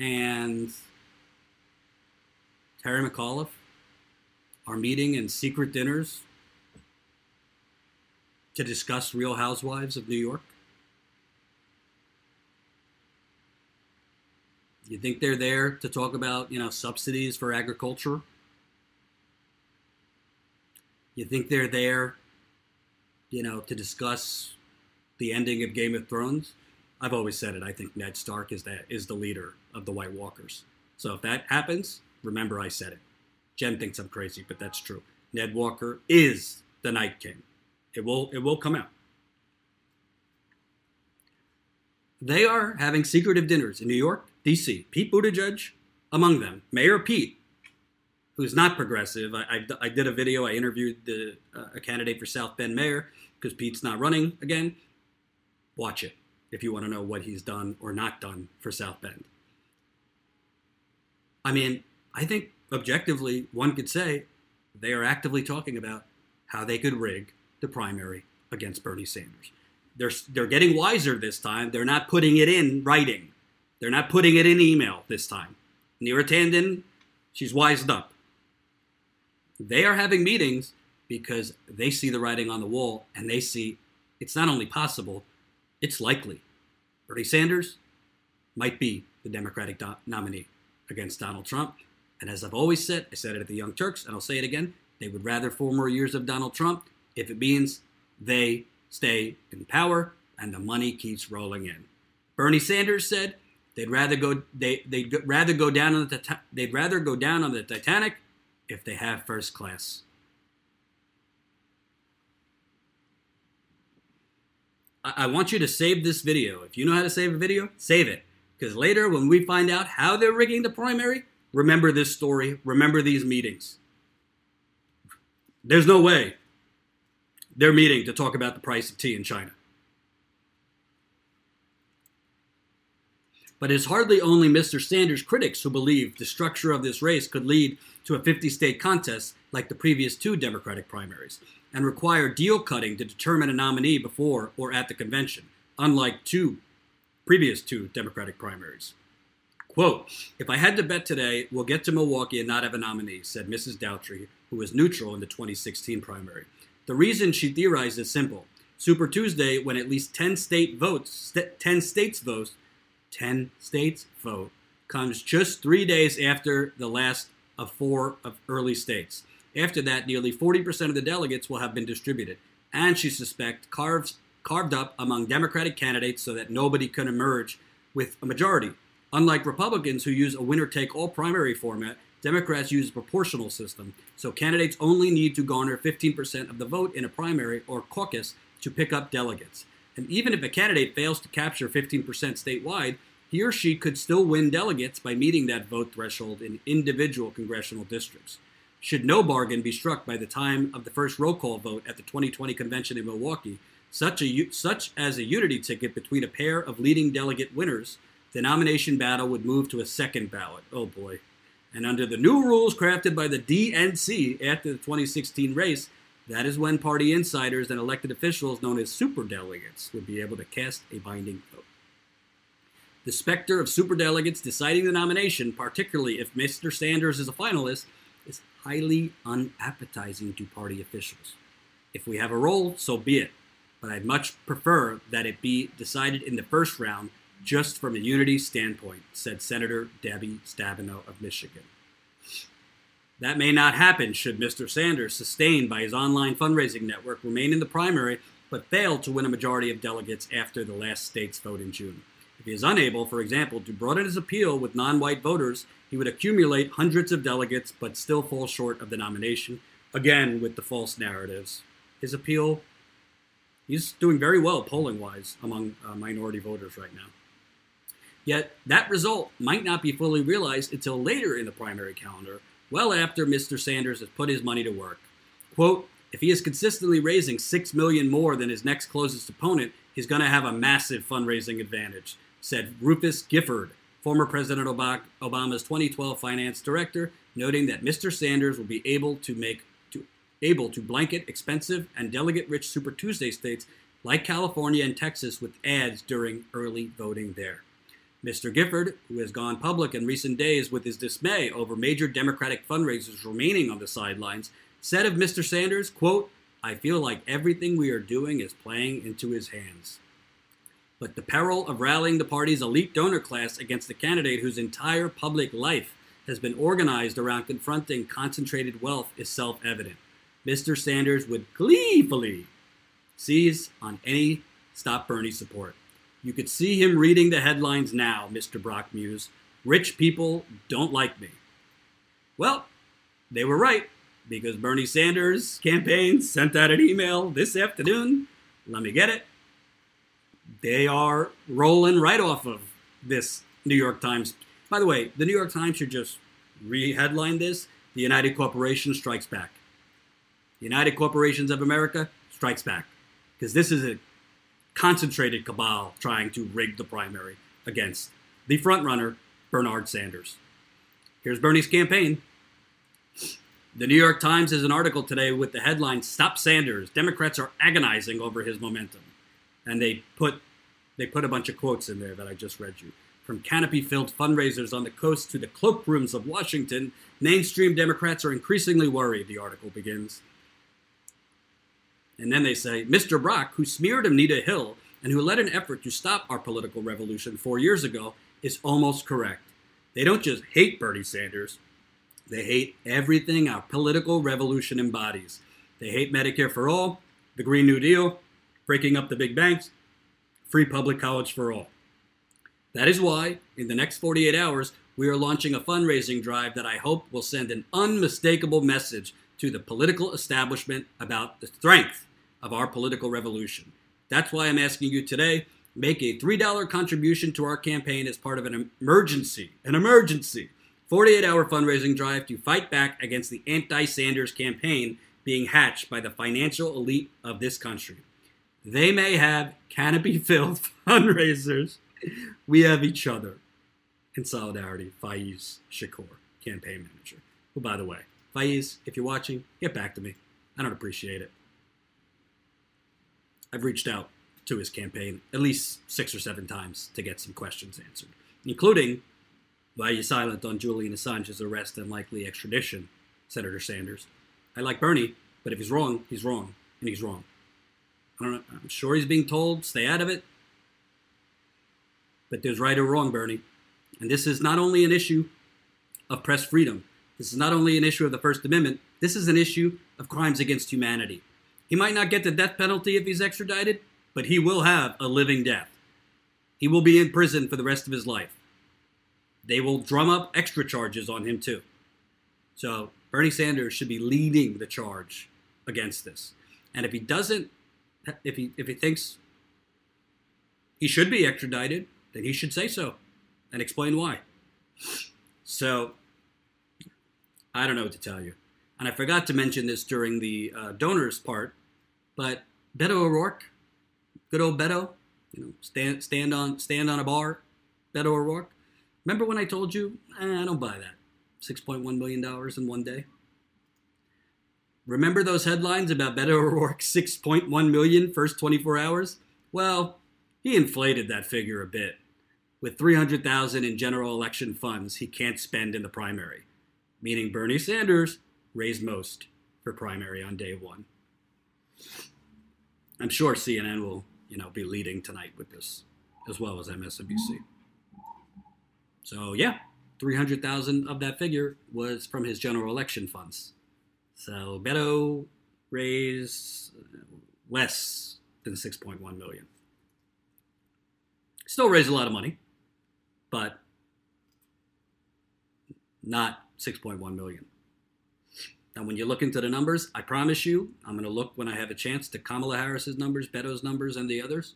and Terry McAuliffe are meeting in secret dinners to discuss Real Housewives of New York? You think they're there to talk about, you know, subsidies for agriculture? You think they're there, you know, to discuss the ending of Game of Thrones? I've always said it. I think Ned Stark is that is the leader of the White Walkers. So if that happens, remember I said it. Jen thinks I'm crazy, but that's true. Ned Walker is the Night King. It will it will come out. They are having secretive dinners in New York, D.C. Pete Buttigieg among them. Mayor Pete, who's not progressive. I, I, I did a video. I interviewed the, uh, a candidate for South Bend mayor because Pete's not running again. Watch it if you want to know what he's done or not done for South Bend. I mean, I think objectively, one could say they are actively talking about how they could rig the primary against Bernie Sanders. They're, they're getting wiser this time. They're not putting it in writing. They're not putting it in email this time. Neera Tanden, she's wised up. They are having meetings because they see the writing on the wall and they see it's not only possible, it's likely. Bernie Sanders might be the Democratic do- nominee against Donald Trump. And as I've always said, I said it at the Young Turks, and I'll say it again they would rather four more years of Donald Trump if it means they stay in power and the money keeps rolling in. Bernie Sanders said they'd rather go they they'd rather go down on the they'd rather go down on the Titanic if they have first class. I, want you to save this video. If you know how to save a video, save it. Because later, when we find out how they're rigging the primary, remember this story, remember these meetings. There's no way they're meeting to talk about the price of tea in China. But it's hardly only Mr. Sanders' critics who believe the structure of this race could lead to a 50 state contest like the previous two Democratic primaries and require deal cutting to determine a nominee before or at the convention, unlike two previous two Democratic primaries. Quote, if I had to bet today, we'll get to Milwaukee and not have a nominee, said Mrs. Daughtry, who was neutral in the 2016 primary. The reason she theorized is simple. Super Tuesday, when at least 10 state votes, 10 states vote, 10 states vote, comes just three days after the last of four of early states. After that, nearly 40% of the delegates will have been distributed, and she suspects carved, carved up among Democratic candidates so that nobody can emerge with a majority. Unlike Republicans who use a winner take all primary format, Democrats use a proportional system, so candidates only need to garner 15% of the vote in a primary or caucus to pick up delegates. And even if a candidate fails to capture 15% statewide, he or she could still win delegates by meeting that vote threshold in individual congressional districts. Should no bargain be struck by the time of the first roll call vote at the 2020 convention in Milwaukee, such, a, such as a unity ticket between a pair of leading delegate winners, the nomination battle would move to a second ballot. Oh boy. And under the new rules crafted by the DNC after the 2016 race, that is when party insiders and elected officials known as superdelegates would be able to cast a binding vote. The specter of superdelegates deciding the nomination, particularly if Mr. Sanders is a finalist, is highly unappetizing to party officials. If we have a role, so be it, but I'd much prefer that it be decided in the first round just from a unity standpoint, said Senator Debbie Stabenow of Michigan. That may not happen should Mr. Sanders, sustained by his online fundraising network, remain in the primary but fail to win a majority of delegates after the last state's vote in June. If he is unable, for example, to broaden his appeal with non white voters, he would accumulate hundreds of delegates but still fall short of the nomination, again with the false narratives. His appeal, he's doing very well polling wise among uh, minority voters right now. Yet that result might not be fully realized until later in the primary calendar, well after Mr. Sanders has put his money to work. Quote, if he is consistently raising 6 million more than his next closest opponent, he's going to have a massive fundraising advantage, said Rufus Gifford, former President Obama's 2012 finance director, noting that Mr. Sanders will be able to make to, able to blanket expensive and delegate-rich Super Tuesday states like California and Texas with ads during early voting there. Mr. Gifford, who has gone public in recent days with his dismay over major Democratic fundraisers remaining on the sidelines, said of Mr. Sanders, quote, I feel like everything we are doing is playing into his hands. But the peril of rallying the party's elite donor class against a candidate whose entire public life has been organized around confronting concentrated wealth is self evident. Mr. Sanders would gleefully seize on any Stop Bernie support. You could see him reading the headlines now, Mr. Brock mused. Rich people don't like me. Well, they were right because Bernie Sanders' campaign sent out an email this afternoon. Let me get it. They are rolling right off of this New York Times. By the way, the New York Times should just re-headline this: "The United Corporation Strikes Back." The United Corporations of America strikes back because this is a concentrated cabal trying to rig the primary against the frontrunner Bernard Sanders. Here's Bernie's campaign. The New York Times has an article today with the headline "Stop Sanders." Democrats are agonizing over his momentum, and they put they put a bunch of quotes in there that I just read you. From canopy-filled fundraisers on the coast to the cloakrooms of Washington, mainstream Democrats are increasingly worried. The article begins, and then they say Mr. Brock, who smeared Anita Hill and who led an effort to stop our political revolution four years ago, is almost correct. They don't just hate Bernie Sanders, they hate everything our political revolution embodies. They hate Medicare for all, the Green New Deal, breaking up the big banks, free public college for all. That is why, in the next 48 hours, we are launching a fundraising drive that I hope will send an unmistakable message to the political establishment about the strength of our political revolution. That's why I'm asking you today make a $3 contribution to our campaign as part of an emergency, an emergency 48 hour fundraising drive to fight back against the anti Sanders campaign being hatched by the financial elite of this country. They may have canopy filled fundraisers. We have each other. In solidarity, Faiz Shakir, campaign manager. Who, by the way, Faiz, if you're watching, get back to me. I don't appreciate it. I've reached out to his campaign at least six or seven times to get some questions answered, including why are you silent on Julian Assange's arrest and likely extradition, Senator Sanders? I like Bernie, but if he's wrong, he's wrong, and he's wrong. I'm sure he's being told, stay out of it. But there's right or wrong, Bernie. And this is not only an issue of press freedom, this is not only an issue of the First Amendment, this is an issue of crimes against humanity. He might not get the death penalty if he's extradited, but he will have a living death. He will be in prison for the rest of his life they will drum up extra charges on him too. So Bernie Sanders should be leading the charge against this. And if he doesn't, if he if he thinks he should be extradited, then he should say so and explain why. So I don't know what to tell you. And I forgot to mention this during the uh, donors part, but Beto O'Rourke, good old Beto, you know, stand stand on stand on a bar, Beto O'Rourke. Remember when I told you, eh, I don't buy that. $6.1 million in one day. Remember those headlines about Beto O'Rourke 6.1 million first 24 hours? Well, he inflated that figure a bit with 300,000 in general election funds he can't spend in the primary, meaning Bernie Sanders raised most for primary on day 1. I'm sure CNN will, you know, be leading tonight with this as well as MSNBC. So yeah, 300,000 of that figure was from his general election funds. So Beto raised less than 6.1 million. Still raised a lot of money, but not 6.1 million. And when you look into the numbers, I promise you, I'm going to look when I have a chance to Kamala Harris's numbers, Beto's numbers, and the others.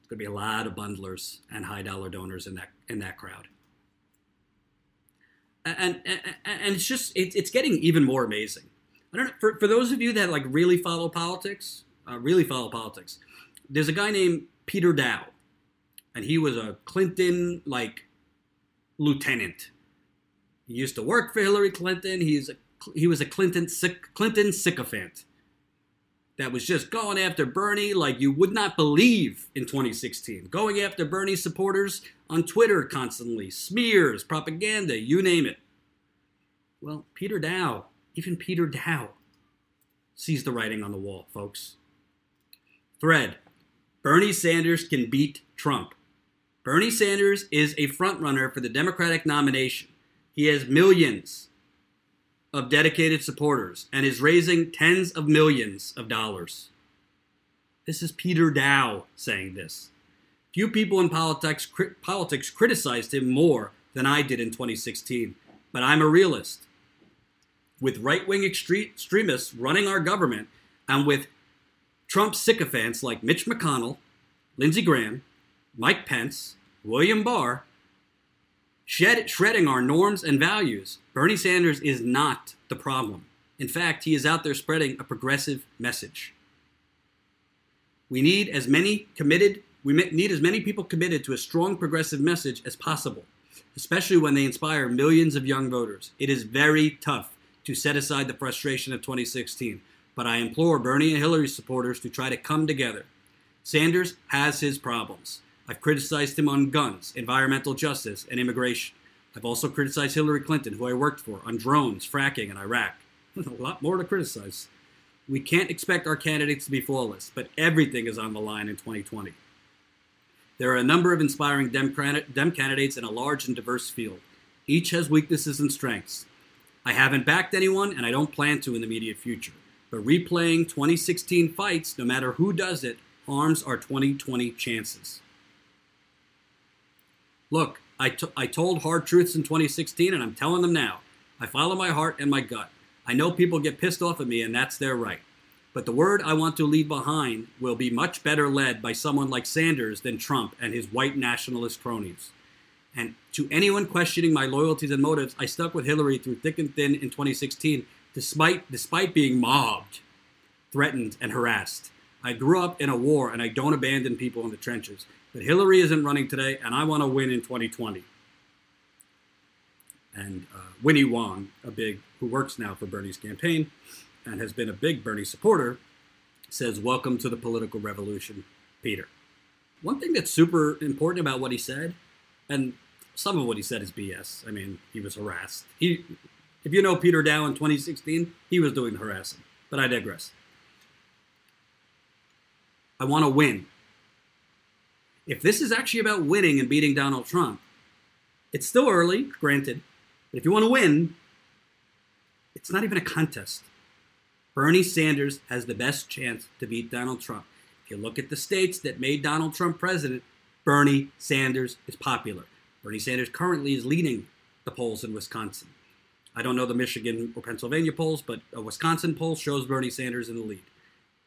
It's going to be a lot of bundlers and high dollar donors in that in that crowd and, and, and it's just it, it's getting even more amazing. I don't know for, for those of you that like really follow politics, uh, really follow politics. There's a guy named Peter Daou, and he was a Clinton like lieutenant. He used to work for Hillary Clinton. He's a, he was a Clinton Clinton sycophant that was just going after Bernie like you would not believe in 2016. Going after Bernie supporters on Twitter constantly, smears, propaganda, you name it. Well, Peter Daou, even Peter Daou sees the writing on the wall, folks. Thread Bernie Sanders can beat Trump. Bernie Sanders is a frontrunner for the Democratic nomination. He has millions of dedicated supporters and is raising tens of millions of dollars. This is Peter Daou saying this. Few people in politics, cri- politics criticized him more than I did in 2016, but I'm a realist. With right wing extremists running our government and with Trump sycophants like Mitch McConnell, Lindsey Graham, Mike Pence, William Barr, shed, shredding our norms and values, Bernie Sanders is not the problem. In fact, he is out there spreading a progressive message. We need as many committed we need as many people committed to a strong progressive message as possible, especially when they inspire millions of young voters. It is very tough to set aside the frustration of 2016, but I implore Bernie and Hillary supporters to try to come together. Sanders has his problems. I've criticized him on guns, environmental justice, and immigration. I've also criticized Hillary Clinton, who I worked for, on drones, fracking, and Iraq. a lot more to criticize. We can't expect our candidates to be flawless, but everything is on the line in 2020. There are a number of inspiring Dem, Dem candidates in a large and diverse field. Each has weaknesses and strengths. I haven't backed anyone, and I don't plan to in the immediate future. But replaying 2016 fights, no matter who does it, harms our 2020 chances. Look, I, I told hard truths in 2016, and I'm telling them now. I follow my heart and my gut. I know people get pissed off at me, and that's their right. But the word I want to leave behind will be much better led by someone like Sanders than Trump and his white nationalist cronies. And to anyone questioning my loyalties and motives, I stuck with Hillary through thick and thin in 2016, despite, despite being mobbed, threatened, and harassed. I grew up in a war, and I don't abandon people in the trenches. But Hillary isn't running today, and I want to win in 2020. And uh, Winnie Wong, a big who works now for Bernie's campaign and has been a big Bernie supporter, says, "Welcome to the political revolution, Peter." One thing that's super important about what he said, and some of what he said is BS. I mean, he was harassed. He, if you know Peter Daou in 2016, he was doing the harassing. But I digress. I want to win. If this is actually about winning and beating Donald Trump, it's still early, granted. But if you want to win, it's not even a contest. Bernie Sanders has the best chance to beat Donald Trump. If you look at the states that made Donald Trump president, Bernie Sanders is popular. Bernie Sanders currently is leading the polls in Wisconsin. I don't know the Michigan or Pennsylvania polls, but a Wisconsin poll shows Bernie Sanders in the lead.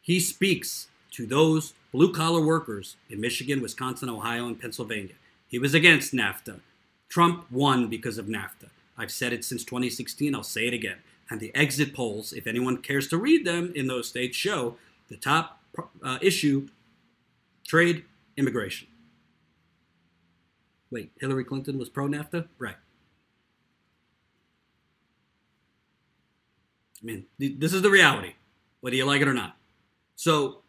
He speaks to those blue collar workers in Michigan, Wisconsin, Ohio, and Pennsylvania. He was against NAFTA. Trump won because of NAFTA. I've said it since 2016. I'll say it again. And the exit polls, if anyone cares to read them in those states, show the top uh, issue trade, immigration. Wait, Hillary Clinton was pro NAFTA? Right. I mean, th- this is the reality, whether you like it or not. So,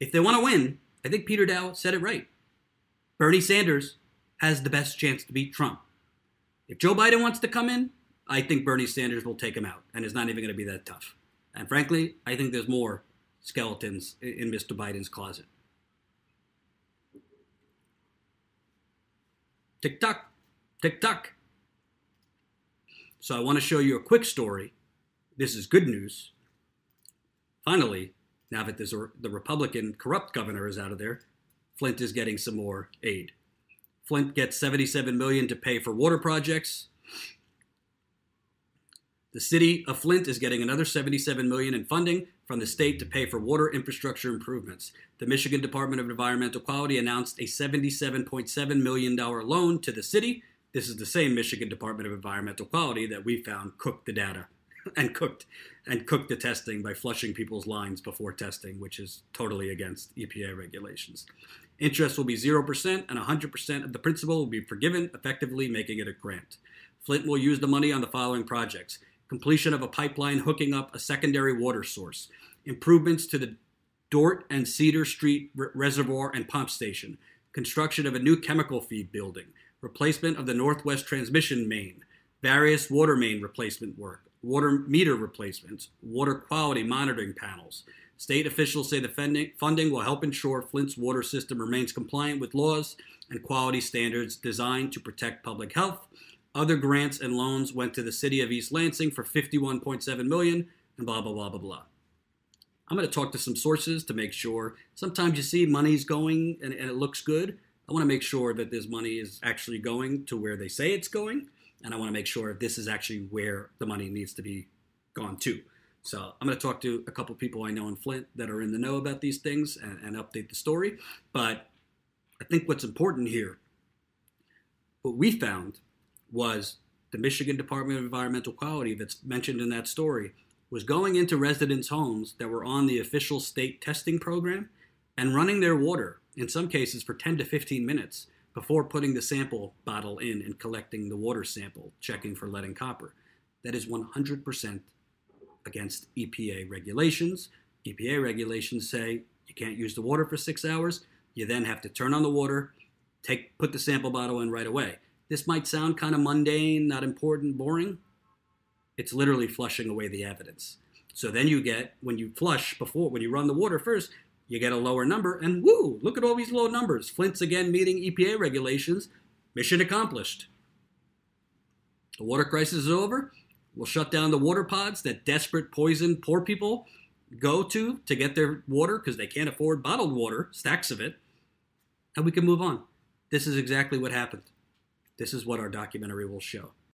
if they want to win, I think Peter Daou said it right. Bernie Sanders has the best chance to beat Trump. If Joe Biden wants to come in, I think Bernie Sanders will take him out, and it's not even going to be that tough. And frankly, I think there's more skeletons in Mr. Biden's closet. Tick tock, tick tock. So I want to show you a quick story. This is good news. Finally, now that the Republican corrupt governor is out of there, Flint is getting some more aid. Flint gets 77 million to pay for water projects. The city of Flint is getting another 77 million in funding from the state to pay for water infrastructure improvements. The Michigan Department of Environmental Quality announced a $77.7 million loan to the city. This is the same Michigan Department of Environmental Quality that we found cooked the data and cooked and cooked the testing by flushing people's lines before testing, which is totally against EPA regulations. Interest will be 0% and 100% of the principal will be forgiven, effectively making it a grant. Flint will use the money on the following projects completion of a pipeline hooking up a secondary water source, improvements to the Dort and Cedar Street Reservoir and Pump Station, construction of a new chemical feed building, replacement of the Northwest Transmission main, various water main replacement work, water meter replacements, water quality monitoring panels. State officials say the funding will help ensure Flint's water system remains compliant with laws and quality standards designed to protect public health other grants and loans went to the city of East Lansing for 51.7 million and blah blah blah blah blah. I'm going to talk to some sources to make sure. Sometimes you see money's going and, and it looks good. I want to make sure that this money is actually going to where they say it's going. And I want to make sure this is actually where the money needs to be gone to. So I'm going to talk to a couple people I know in Flint that are in the know about these things and, and update the story. But I think what's important here, what we found was the Michigan Department of Environmental Quality that's mentioned in that story was going into residents' homes that were on the official state testing program and running their water, in some cases for 10 to 15 minutes, before putting the sample bottle in and collecting the water sample, checking for lead and copper. That is 100% against EPA regulations. EPA regulations say you can't use the water for six hours. You then have to turn on the water, take put the sample bottle in right away. This might sound kind of mundane, not important, boring. It's literally flushing away the evidence. So then you get, when you flush before, when you run the water first, you get a lower number, and woo, look at all these low numbers. Flint's again meeting EPA regulations. Mission accomplished. The water crisis is over. We'll shut down the water pods that desperate, poison, poor people go to to get their water because they can't afford bottled water, stacks of it, and we can move on. This is exactly what happened. This is what our documentary will show.